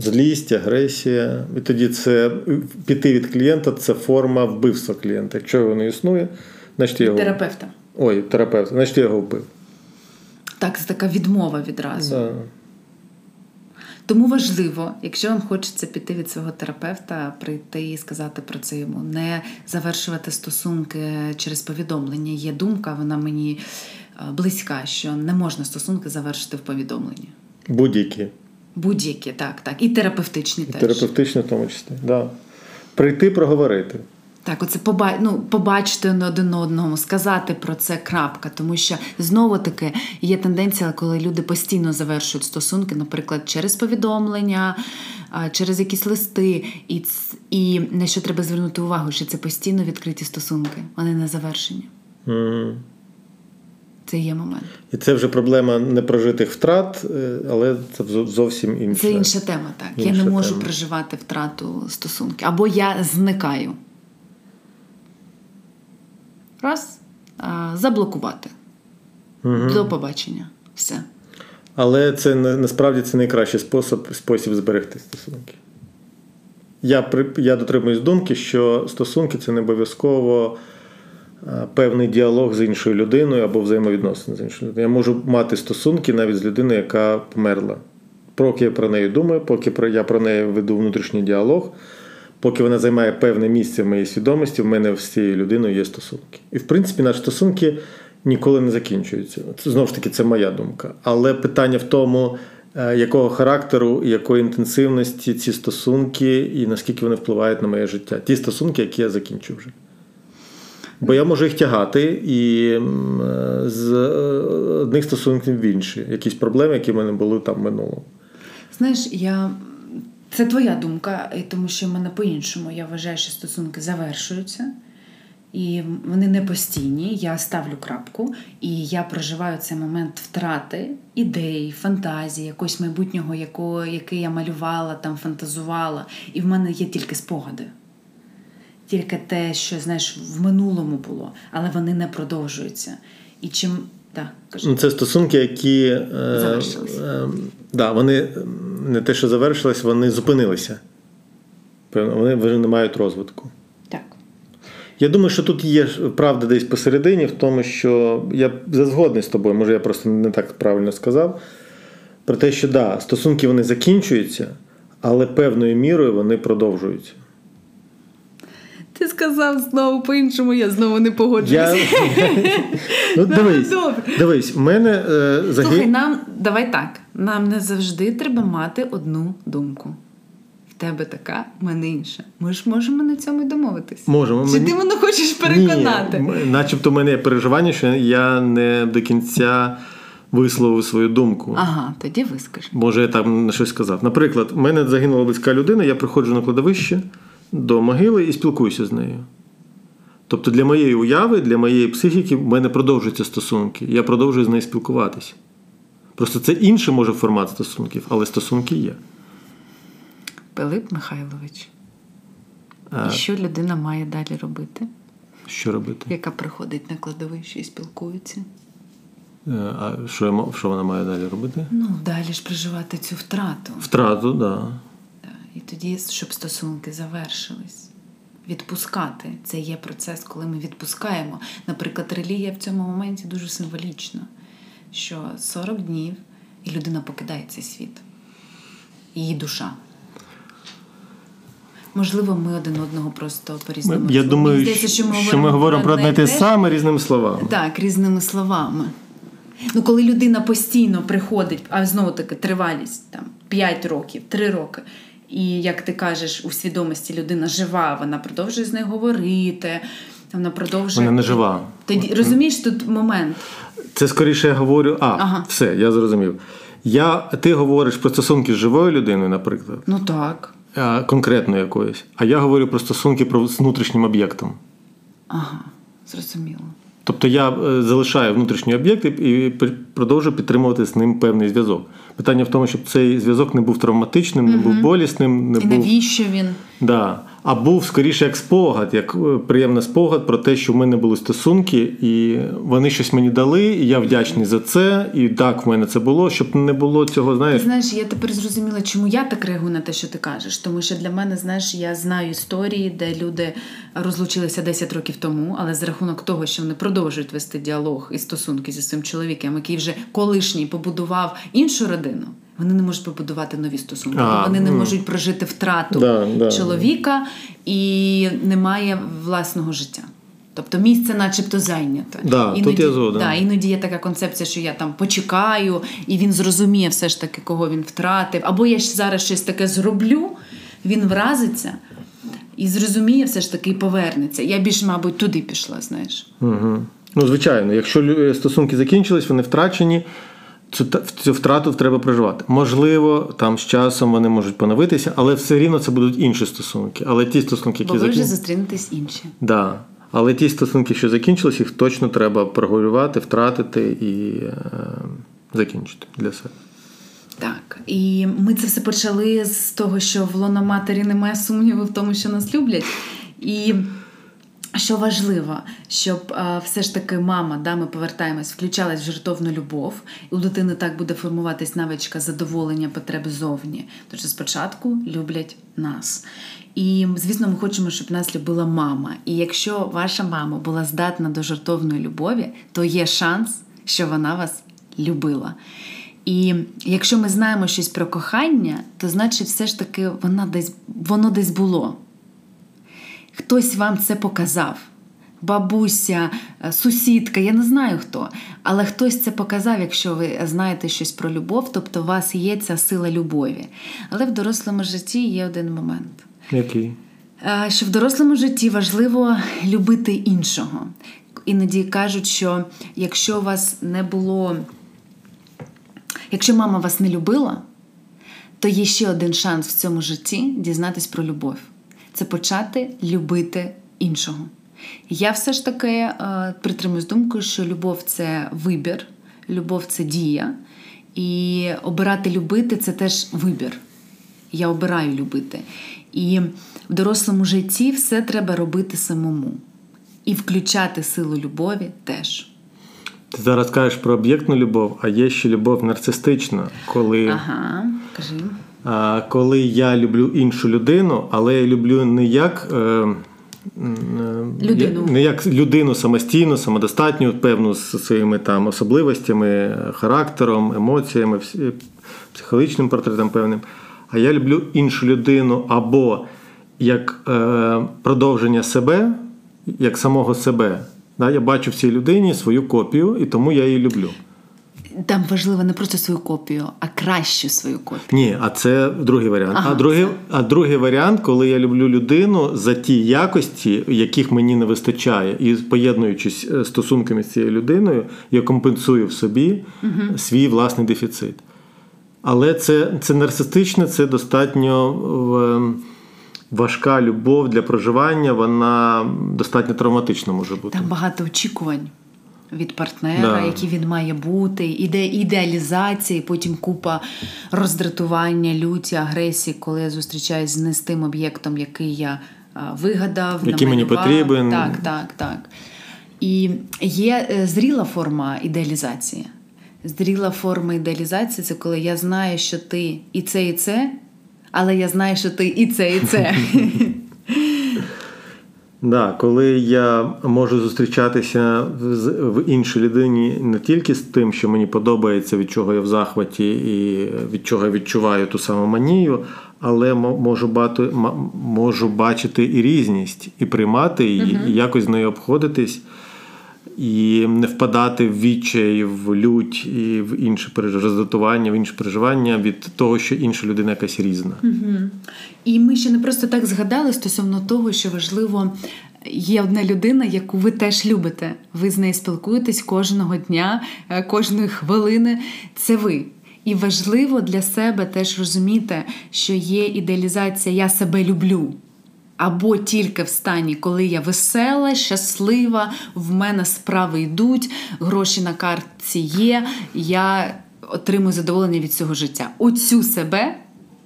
Злість, агресія. І тоді це піти від клієнта це форма вбивства клієнта. Якщо його не існує, значить його. Терапевта. Ой, терапевт, значить я його вбив. Так, це така відмова відразу. Да. Тому важливо, якщо вам хочеться піти від свого терапевта, прийти і сказати про це йому, не завершувати стосунки через повідомлення. Є думка, вона мені е, близька, що не можна стосунки завершити в повідомленні. Будь-які. Будь-які, так, так. І терапевтичні і теж. Терапевтичні в тому числі. Да. Прийти проговорити. Так, оце поба... ну, побачити один одному, сказати про це крапка. Тому що знову таки є тенденція, коли люди постійно завершують стосунки, наприклад, через повідомлення, через якісь листи, і і на що треба звернути увагу, що це постійно відкриті стосунки, вони не завершені. Mm. Це є момент. І це вже проблема непрожитих втрат, е, але це зовсім інша. Це інша тема, так. Інша я не можу тема. проживати втрату стосунки. Або я зникаю раз, заблокувати. Угу. До побачення. Все. Але це насправді це найкращий спосіб спосіб зберегти стосунки. Я я дотримуюсь думки, що стосунки це не обов'язково певний діалог з іншою людиною або взаємовідносини з іншою людиною. Я можу мати стосунки навіть з людиною, яка померла. Поки я про неї думаю, поки я про неї веду внутрішній діалог поки вона займає певне місце в моїй свідомості, в мене з цією людиною є стосунки. І в принципі, наші стосунки ніколи не закінчуються. Знову ж таки, це моя думка. Але питання в тому, е, якого характеру, якої інтенсивності ці стосунки, і наскільки вони впливають на моє життя. Ті стосунки, які я закінчу вже. Бо я можу їх тягати і з е, одних стосунків в інші. Якісь проблеми, які в мене були там в минулому. Знаєш, я це твоя думка, тому що в мене по-іншому. Я вважаю, що стосунки завершуються, і вони не постійні. Я ставлю крапку, і я проживаю цей момент втрати ідей, фантазії, якогось майбутнього, який я малювала, там фантазувала. І в мене є тільки спогади. Тільки те, що знаєш, в минулому було, але вони не продовжуються. І чим Да, ну, Це стосунки, які е, завершилися. Е, да, вони не те, що завершились, вони зупинилися. Вони вже не мають розвитку. Так. Я думаю, що тут є правда десь посередині, в тому, що я згодний з тобою, може, я просто не так правильно сказав. Про те, що да, стосунки вони закінчуються, але певною мірою вони продовжуються. Ти сказав знову по-іншому, я знову не погоджуюся. Я... Ну, дивись, дивись, в мене е, загиб... Слухай, нам давай так. Нам не завжди треба мати одну думку. В тебе така, в мене інша. Ми ж можемо на цьому й домовитись. Можемо. Чи ти мене хочеш переконати? Ні, Начебто в мене є переживання, що я не до кінця висловив свою думку. Ага, тоді вискажи. Може, я там щось сказав. Наприклад, в мене загинула близька людина, я приходжу на кладовище до могили і спілкуюся з нею. Тобто для моєї уяви, для моєї психіки в мене продовжуються стосунки. Я продовжую з нею спілкуватися. Просто це інший може формат стосунків, але стосунки є. Пилип Михайлович. І що людина має далі робити? Що робити? Яка приходить на кладовище і спілкується? Е, а що що вона має далі робити? Ну, далі ж проживати цю втрату. Втрату, так. Да. І тоді, щоб стосунки завершились. Відпускати це є процес, коли ми відпускаємо. Наприклад, релігія в цьому моменті дуже символічна, що 40 днів і людина покидає цей світ, її душа. Можливо, ми один одного просто по різному. Я думаю, здається, що ми що говоримо, ми говоримо про одне те саме різними словами. Так, різними словами. Ну, коли людина постійно приходить, а знову таки тривалість там 5 років, 3 роки. І як ти кажеш, у свідомості людина жива, вона продовжує з нею говорити. Вона продовжує. Вона не жива. Тоді розумієш тут момент. Це скоріше я говорю. А, ага. все, я зрозумів. Я, Ти говориш про стосунки з живою людиною, наприклад. Ну так. Конкретно якоюсь. А я говорю про стосунки з внутрішнім об'єктом. Ага, зрозуміло. Тобто я е, залишаю внутрішній об'єкт і продовжую підтримувати з ним певний зв'язок. Питання в тому, щоб цей зв'язок не був травматичним, не був болісним. Не і був... навіщо він? Да. А був скоріше як спогад, як е, приємний спогад про те, що в мене були стосунки, і вони щось мені дали, і я вдячний за це. І так в мене це було, щоб не було цього. Знаєш, Ти знаєш, я тепер зрозуміла, чому я так реагую на те, що ти кажеш. Тому що для мене, знаєш, я знаю історії, де люди розлучилися 10 років тому, але за рахунок того, що вони продовжують вести діалог і стосунки зі своїм чоловіком, який вже колишній побудував іншу родину. Вони не можуть побудувати нові стосунки, а, вони не можуть прожити втрату да, да. чоловіка і немає власного життя. Тобто місце, начебто, зайнято. Да, іноді, тут я згоден. Да, іноді є така концепція, що я там почекаю, і він зрозуміє все ж таки, кого він втратив. Або я зараз щось таке зроблю, він вразиться і зрозуміє все ж таки і повернеться. Я більш, мабуть, туди пішла, знаєш. Угу. Ну, звичайно, якщо стосунки закінчились, вони втрачені. Цю цю втрату треба проживати. Можливо, там з часом вони можуть поновитися, але все рівно це будуть інші стосунки. Але ті стосунки, які Бо ви вже закін... зустрінетесь інші. Да. Але ті стосунки, що закінчились, їх точно треба прогулювати, втратити і е, закінчити для себе. Так, і ми це все почали з того, що в лоно матері немає сумніву в тому, що нас люблять. І що важливо, щоб а, все ж таки мама, да, ми повертаємось, включалась в жертовну любов, і у дитини так буде формуватись навичка задоволення потреб зовні. Тож спочатку люблять нас. І, звісно, ми хочемо, щоб нас любила мама. І якщо ваша мама була здатна до жертовної любові, то є шанс, що вона вас любила. І якщо ми знаємо щось про кохання, то значить, все ж таки вона десь, воно десь було. Хтось вам це показав. Бабуся, е, сусідка, я не знаю хто. Але хтось це показав, якщо ви знаєте щось про любов, тобто у вас є ця сила любові. Але в дорослому житті є один момент. Який? Е, що в дорослому житті важливо любити іншого. Іноді кажуть, що якщо у вас не було, якщо мама вас не любила, то є ще один шанс в цьому житті дізнатись про любов це почати любити іншого. Я все ж таки е, притримуюсь думкою, що любов це вибір, любов це дія. І обирати любити це теж вибір. Я обираю любити. І в дорослому житті все треба робити самому. І включати силу любові теж. Ти зараз кажеш про об'єктну любов, а є ще любов нарцистична, коли. Ага, кажи коли я люблю іншу людину, але я люблю не як. Е, людину. Не як людину самостійну, самодостатню, певну з своїми там особливостями, характером, емоціями, психологічним портретом певним. А я люблю іншу людину або як е, продовження себе, як самого себе. Да? Я бачу в цій людині свою копію, і тому я її люблю. Там важливо не просто свою копію, а кращу свою копію. Ні, а це другий варіант. Ага, а другий це... а другий варіант, коли я люблю людину за ті якості, яких мені не вистачає, і поєднуючись е, стосунками з цією людиною, я компенсую в собі угу. свій власний дефіцит. Але це це нарцистичне, це достатньо ем, важка любов для проживання, вона достатньо травматична може бути. Там багато очікувань від партнера, да. який він має бути, іде ідеалізація, і потім купа роздратування, люті, агресії, коли я зустрічаюся з не з тим об'єктом, який я вигадав, який мені потрібен. Так, так, так. І є е, зріла форма ідеалізації. Зріла форма ідеалізації це коли я знаю, що ти і це, і це, але я знаю, що ти і це, і це. Да, коли я можу зустрічатися в іншій людині не тільки з тим, що мені подобається, від чого я в захваті, і від чого я відчуваю ту саму манію, але можу бати, можу бачити і різність, і приймати її, uh і якось з нею обходитись і не впадати в відчай, в лють і в інше роздратування, в інше переживання від того, що інша людина якась різна. Угу. І ми ще не просто так згадали стосовно того, що важливо. Є одна людина, яку ви теж любите. Ви з нею спілкуєтесь кожного дня, е, кожної хвилини. Це ви. І важливо для себе теж розуміти, що є ідеалізація Я себе люблю або тільки в стані, коли я весела, щаслива, в мене справи йдуть, гроші на картці є, я отримую задоволення від цього життя. Оцю себе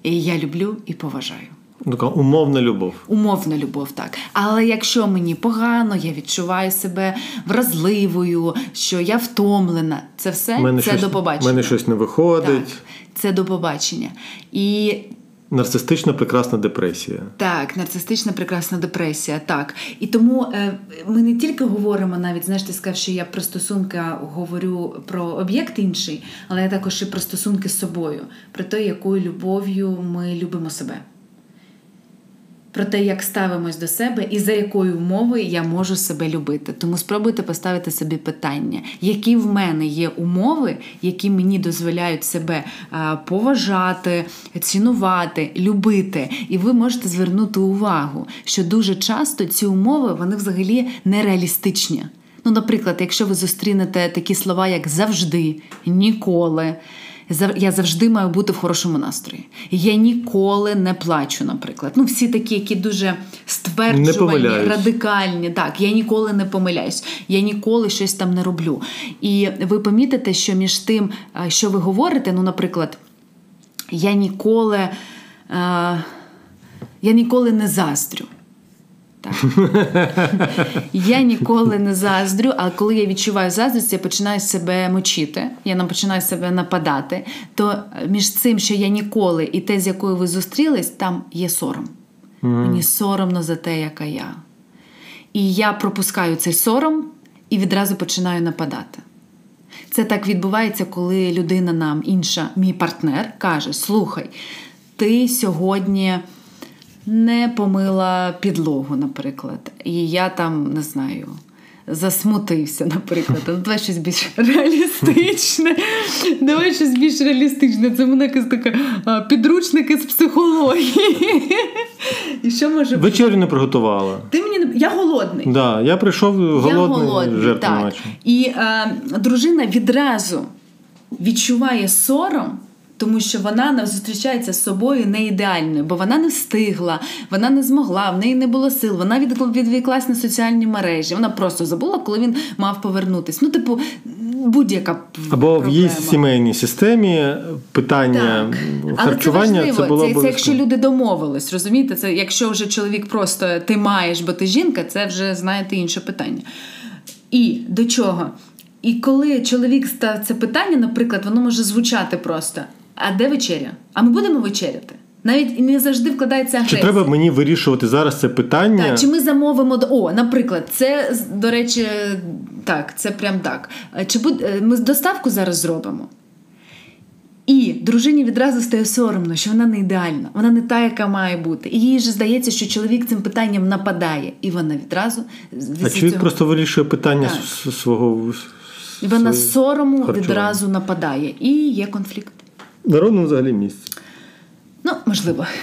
я люблю і поважаю. Така умовна любов. Умовна любов, так. Але якщо мені погано, я відчуваю себе вразливою, що я втомлена, це все мене це щось, до побачення. мене щось не виходить. Так, Це до побачення. І Нарцистична прекрасна депресія. Так, нарцистична прекрасна депресія. Так. І тому е, ми не тільки говоримо навіть, знаєш, ти сказав, що я про стосунки говорю про об'єкт інший, але я також і про стосунки з собою, про те, якою любов'ю ми любимо себе про те, як ставимось до себе і за якою умовою я можу себе любити. Тому спробуйте поставити собі питання, які в мене є умови, які мені дозволяють себе поважати, цінувати, любити. І ви можете звернути увагу, що дуже часто ці умови вони взагалі нереалістичні. Ну, наприклад, якщо ви зустрінете такі слова, як завжди, ніколи я завжди маю бути в хорошому настрої. Я ніколи не плачу, наприклад. Ну, всі такі, які дуже стверджувані, радикальні. Так, я ніколи не помиляюсь, я ніколи щось там не роблю. І ви помітите, що між тим, що ви говорите, ну, наприклад, я ніколи. Я ніколи не заздрю. Так. Я ніколи не заздрю, але коли я відчуваю заздрість, я починаю себе мочити, я починаю себе нападати. То між цим, що я ніколи, і те, з якою ви зустрілись, там є сором. Mm. Мені соромно за те, яка я. І я пропускаю цей сором і відразу починаю нападати. Це так відбувається, коли людина нам, інша, мій партнер, каже: Слухай, ти сьогодні не помила підлогу, наприклад. І я там не знаю. Засмутився, наприклад. Ну, Давай щось більш реалістичне. Давай щось більш реалістичне. Це мене якась така підручники з психології. І що може бути? Вечерю не приготувала. Ти мені не я голодний. Да, Я прийшов голодний, я голодний так. І а, дружина відразу відчуває сором тому що вона зустрічається з собою не ідеальною, бо вона не встигла, вона не змогла, в неї не було сил. Вона відвіклась на соціальні мережі. Вона просто забула, коли він мав повернутись. Ну, типу, будь-яка або проблема. в її сімейній системі питання так. харчування. Але це це було це, це якщо люди домовились, розумієте? Це якщо вже чоловік просто ти маєш, бо ти жінка, це вже знаєте інше питання. І до чого? І коли чоловік став це питання, наприклад, воно може звучати просто: а де вечеря? А ми будемо вечеряти? Навіть не завжди вкладається агресія. Чи треба мені вирішувати зараз це питання? Так, Чи ми замовимо О, наприклад, це до речі, так, це прям так. Чи буд... Е, ми доставку зараз зробимо? І дружині відразу стає соромно, що вона не ідеальна, вона не та, яка має бути. І їй ж здається, що чоловік цим питанням нападає, і вона відразу А чоловік цього... просто вирішує питання так. свого. І вона сорому харчування. відразу нападає, і є конфлікт народному взагалі місці. Ну, можливо.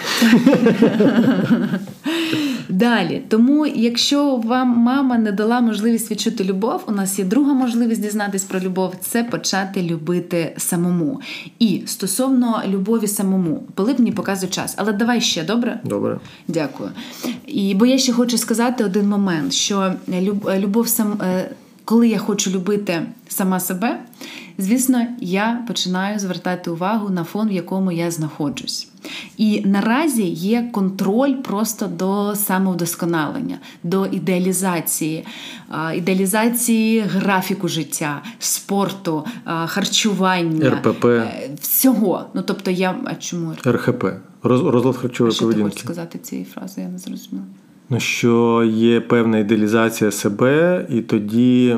Далі, тому, якщо вам мама не дала можливість відчути любов, у нас є друга можливість дізнатись про любов це почати любити самому. І стосовно любові самому, Пилип мені показує час. Але давай ще добре? Добре. Дякую. І бо я ще хочу сказати один момент: що любов сам, е, коли я хочу любити сама себе, звісно, я починаю звертати увагу на фон, в якому я знаходжусь. І наразі є контроль просто до самовдосконалення, до ідеалізації, ідеалізації графіку життя, спорту, харчування РПП. Е, всього. Ну тобто, я а чому РХП розлад харчової а що ти хочеш сказати цієї фрази? Я не зрозуміла. Ну, що є певна ідеалізація себе, і тоді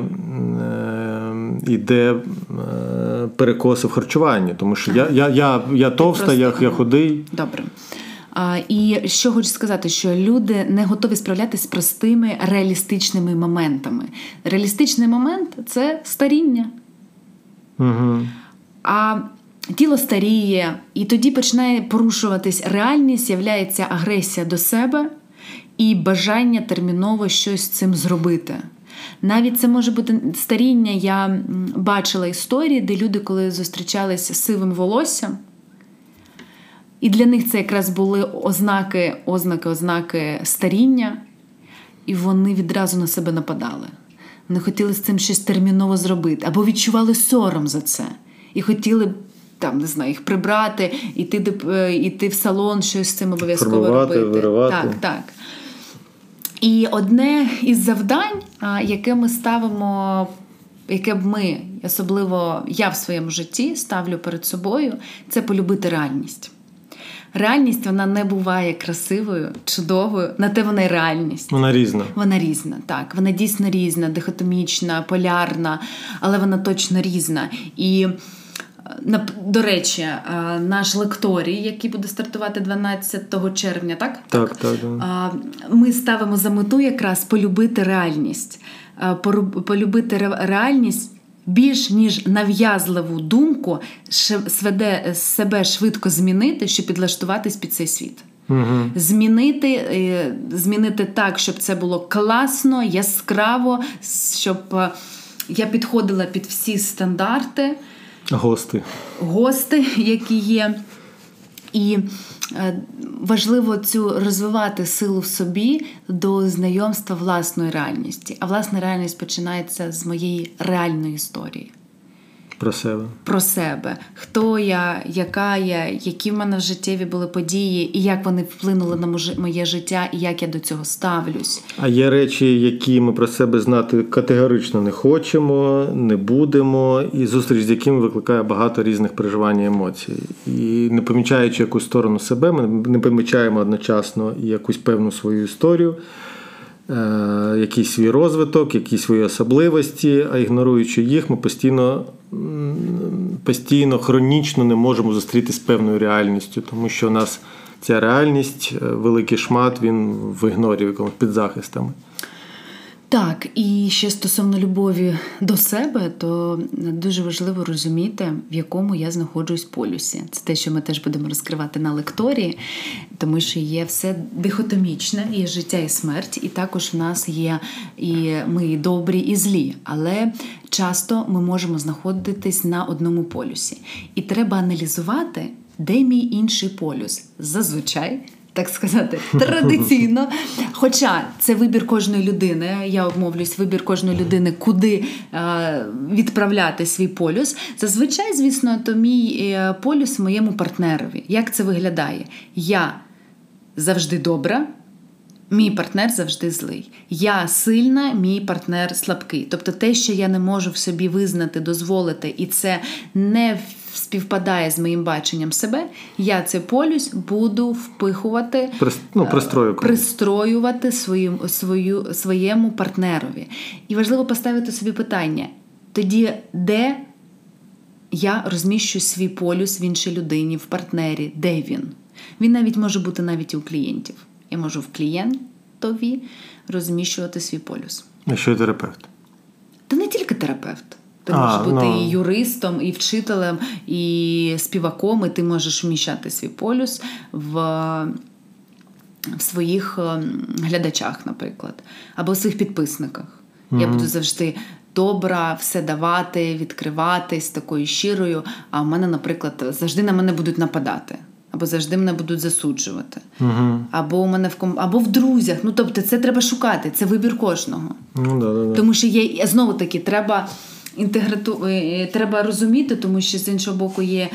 йде е, перекоси в харчуванні, тому що я я, я, я товста, я, я худий. Добре. А, І що хочу сказати, що люди не готові справлятися з простими реалістичними моментами. Реалістичний момент це старіння. Угу. А тіло старіє, і тоді починає порушуватись реальність, з'являється агресія до себе і бажання терміново щось з цим зробити. Навіть це може бути старіння. Я бачила історії, де люди, коли зустрічалися з сивим волоссям, і для них це якраз були ознаки, ознаки, ознаки старіння, і вони відразу на себе нападали. Вони хотіли з цим щось терміново зробити, або відчували сором за це. І хотіли там, не знаю, їх прибрати, іти е, іти в салон, щось з цим обов'язково Формувати, робити. Виривати. Так, так. І одне із завдань, яке ми ставимо, яке б ми, особливо я в своєму житті ставлю перед собою, це полюбити реальність. Реальність вона не буває красивою, чудовою, на те вона й реальність. Вона різна. Вона різна, так. Вона дійсно різна, дихотомічна, полярна, але вона точно різна. І до речі, наш лекторій, який буде стартувати 12 червня, так? Так, так. так. Ми ставимо за мету якраз полюбити реальність, полюбити реальність. Більш ніж нав'язливу думку сведе себе швидко змінити, щоб підлаштуватись під цей світ. Угу. Змінити е, змінити так, щоб це було класно, яскраво, щоб е, я підходила під всі стандарти. Гости. Гости, які є. І е, важливо цю розвивати силу в собі до знайомства власної реальності. А власна реальність починається з моєї реальної історії. Про себе. Про себе. Хто я, яка я, які в мене в життєві були події, і як вони вплинули на моє життя, і як я до цього ставлюсь. А є речі, які ми про себе знати категорично не хочемо, не будемо, і зустріч з якими викликає багато різних переживань і емоцій. І не помічаючи якусь сторону себе, ми не помічаємо одночасно якусь певну свою історію. Е, якийсь свій розвиток, якісь свої особливості, а ігноруючи їх, ми постійно постійно хронічно не можемо зустрітися з певною реальністю, тому що у нас ця реальність, е, великий шмат, він в ігнорі, під захистами. Так, і ще стосовно любові до себе, то дуже важливо розуміти, в якому я знаходжусь полюсі. Це те, що ми теж будемо розкривати на лекторії, тому що є все дихотомічне, є життя і смерть, і також в нас є і ми і добрі, і злі. Але часто ми можемо знаходитись на одному полюсі. І треба аналізувати, де мій інший полюс. Зазвичай так сказати, традиційно. Хоча це вибір кожної людини, я обмовлюсь, вибір кожної людини, куди е, відправляти свій полюс. Зазвичай, звісно, то мій е, полюс моєму партнерові. Як це виглядає? Я завжди добра. Мій партнер завжди злий. Я сильна, мій партнер слабкий. Тобто те, що я не можу в собі визнати, дозволити, і це не співпадає з моїм баченням себе, я цей полюс буду впихувати, ну, пристрою. пристроювати своїм, свою, своєму партнерові. І важливо поставити собі питання: тоді, де я розміщу свій полюс в іншій людині, в партнері, де він? Він навіть може бути навіть і у клієнтів. Я можу в клієнтові розміщувати свій полюс. А що терапевт? Та не тільки терапевт. Ти можеш а, бути ну... і юристом, і вчителем, і співаком, і ти можеш вміщати свій полюс в в своїх ем, глядачах, наприклад, або в своїх підписниках. Mm-hmm. Я буду завжди добра, все давати, відкриватись такою щирою. А в мене, наприклад, завжди на мене будуть нападати. Або завжди мене будуть засуджувати, uh або у мене в ком... або в друзях. Ну тобто, це треба шукати, це вибір кожного. Ну, да, да, да. Тому що є знову таки треба інтеграту... е, треба розуміти, тому що з іншого боку є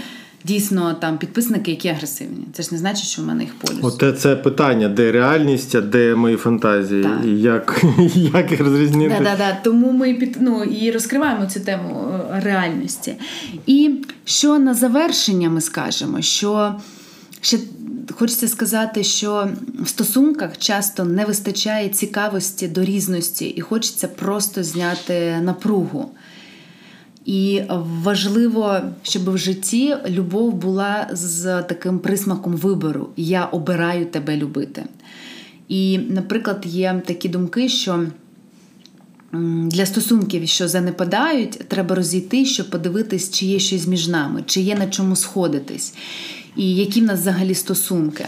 дійсно там підписники, які агресивні. Це ж не значить, що в мене їх полюс. Оте це питання, де реальність, а де мої фантазії, Так. і як, як їх розрізнити. Да, да, да. Тому ми під, ну, і розкриваємо цю тему е, реальності. І що на завершення ми скажемо, що ще хочеться сказати, що в стосунках часто не вистачає цікавості до різності, і хочеться просто зняти напругу. І важливо, щоб в житті любов була з таким присмаком вибору. Я обираю тебе любити. І, наприклад, є такі думки, що для стосунків, що занепадають, треба розійти, щоб подивитись, чи є щось між нами, чи є на чому сходитись, і які в нас взагалі стосунки.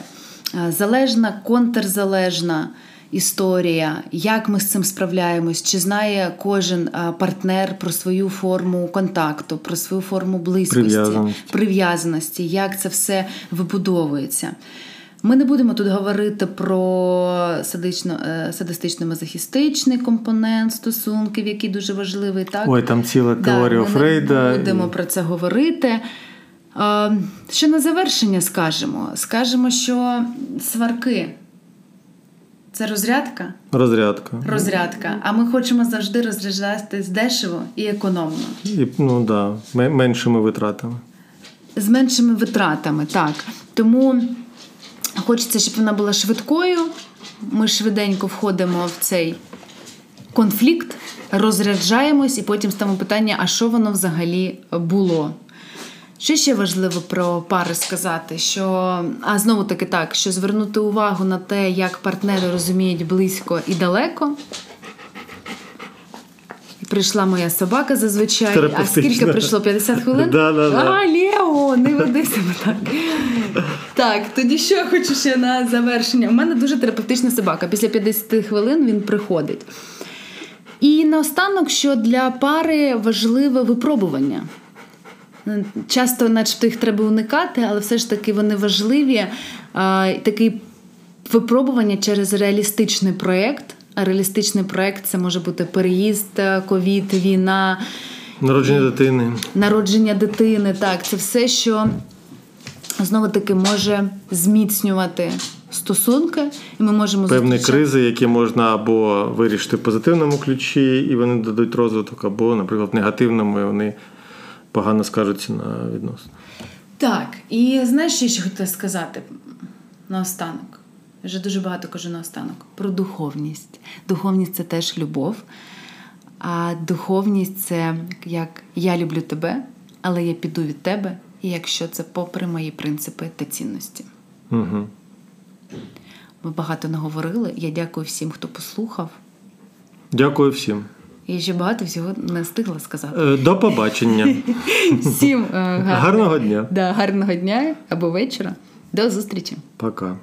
Е, Залежна, контрзалежна історія, як ми з цим справляємось, чи знає кожен партнер про свою форму контакту, про свою форму близькості, Прив'язаності. прив'язаності, як це все вибудовується. Ми не будемо тут говорити про садично, е, садистично-мазохістичний компонент стосунків, який дуже важливий. Так? Ой, там ціла Да, теорія ми Фрейда. Не будемо і- про це говорити. Е, Що на завершення скажемо? Скажемо, що сварки це розрядка. Розрядка. Розрядка. А ми хочемо завжди розряджатись дешево і економно. І, ну да, меншими витратами. з меншими витратами. Так. Тому хочеться, щоб вона була швидкою. Ми швиденько входимо в цей конфлікт, розряджаємось і потім ставимо питання, а що воно взагалі було. Що ще важливо про пари сказати? Що, а знову таки так, що звернути увагу на те, як партнери розуміють близько і далеко. Прийшла моя собака зазвичай. А скільки прийшло? 50 хвилин? Да-да-да. А, Лео, не веди себе так. Так, тоді що я хочу ще на завершення? У мене дуже терапевтична собака. Після 50 хвилин він приходить. І наостанок, що для пари важливе випробування. Часто, начебто, їх треба уникати, але все ж таки вони важливі. Такий випробування через реалістичний проєкт. А реалістичний проєкт це може бути переїзд, ковід, війна, Народження дитини. народження дитини. Так, це все, що знову таки може зміцнювати стосунки, і ми можемо Певні зустрічати- кризи, які можна або вирішити в позитивному ключі, і вони дадуть розвиток, або, наприклад, в негативному, і вони погано скажуться на відносини. Так, і знаєш, що я ще хотіла сказати наостанок. Я вже дуже багато кажу наостанок. Про духовність. Духовність це теж любов. А духовність це як я люблю тебе, але я піду від тебе, якщо це попри мої принципи та цінності. Угу. Ми багато наговорили. Я дякую всім, хто послухав. Дякую всім. Я ще багато всього не встигла сказати. Е, До побачення. Всім е, гарного, Гарного дня. Да, гарного дня або вечора. До зустрічі. Пока.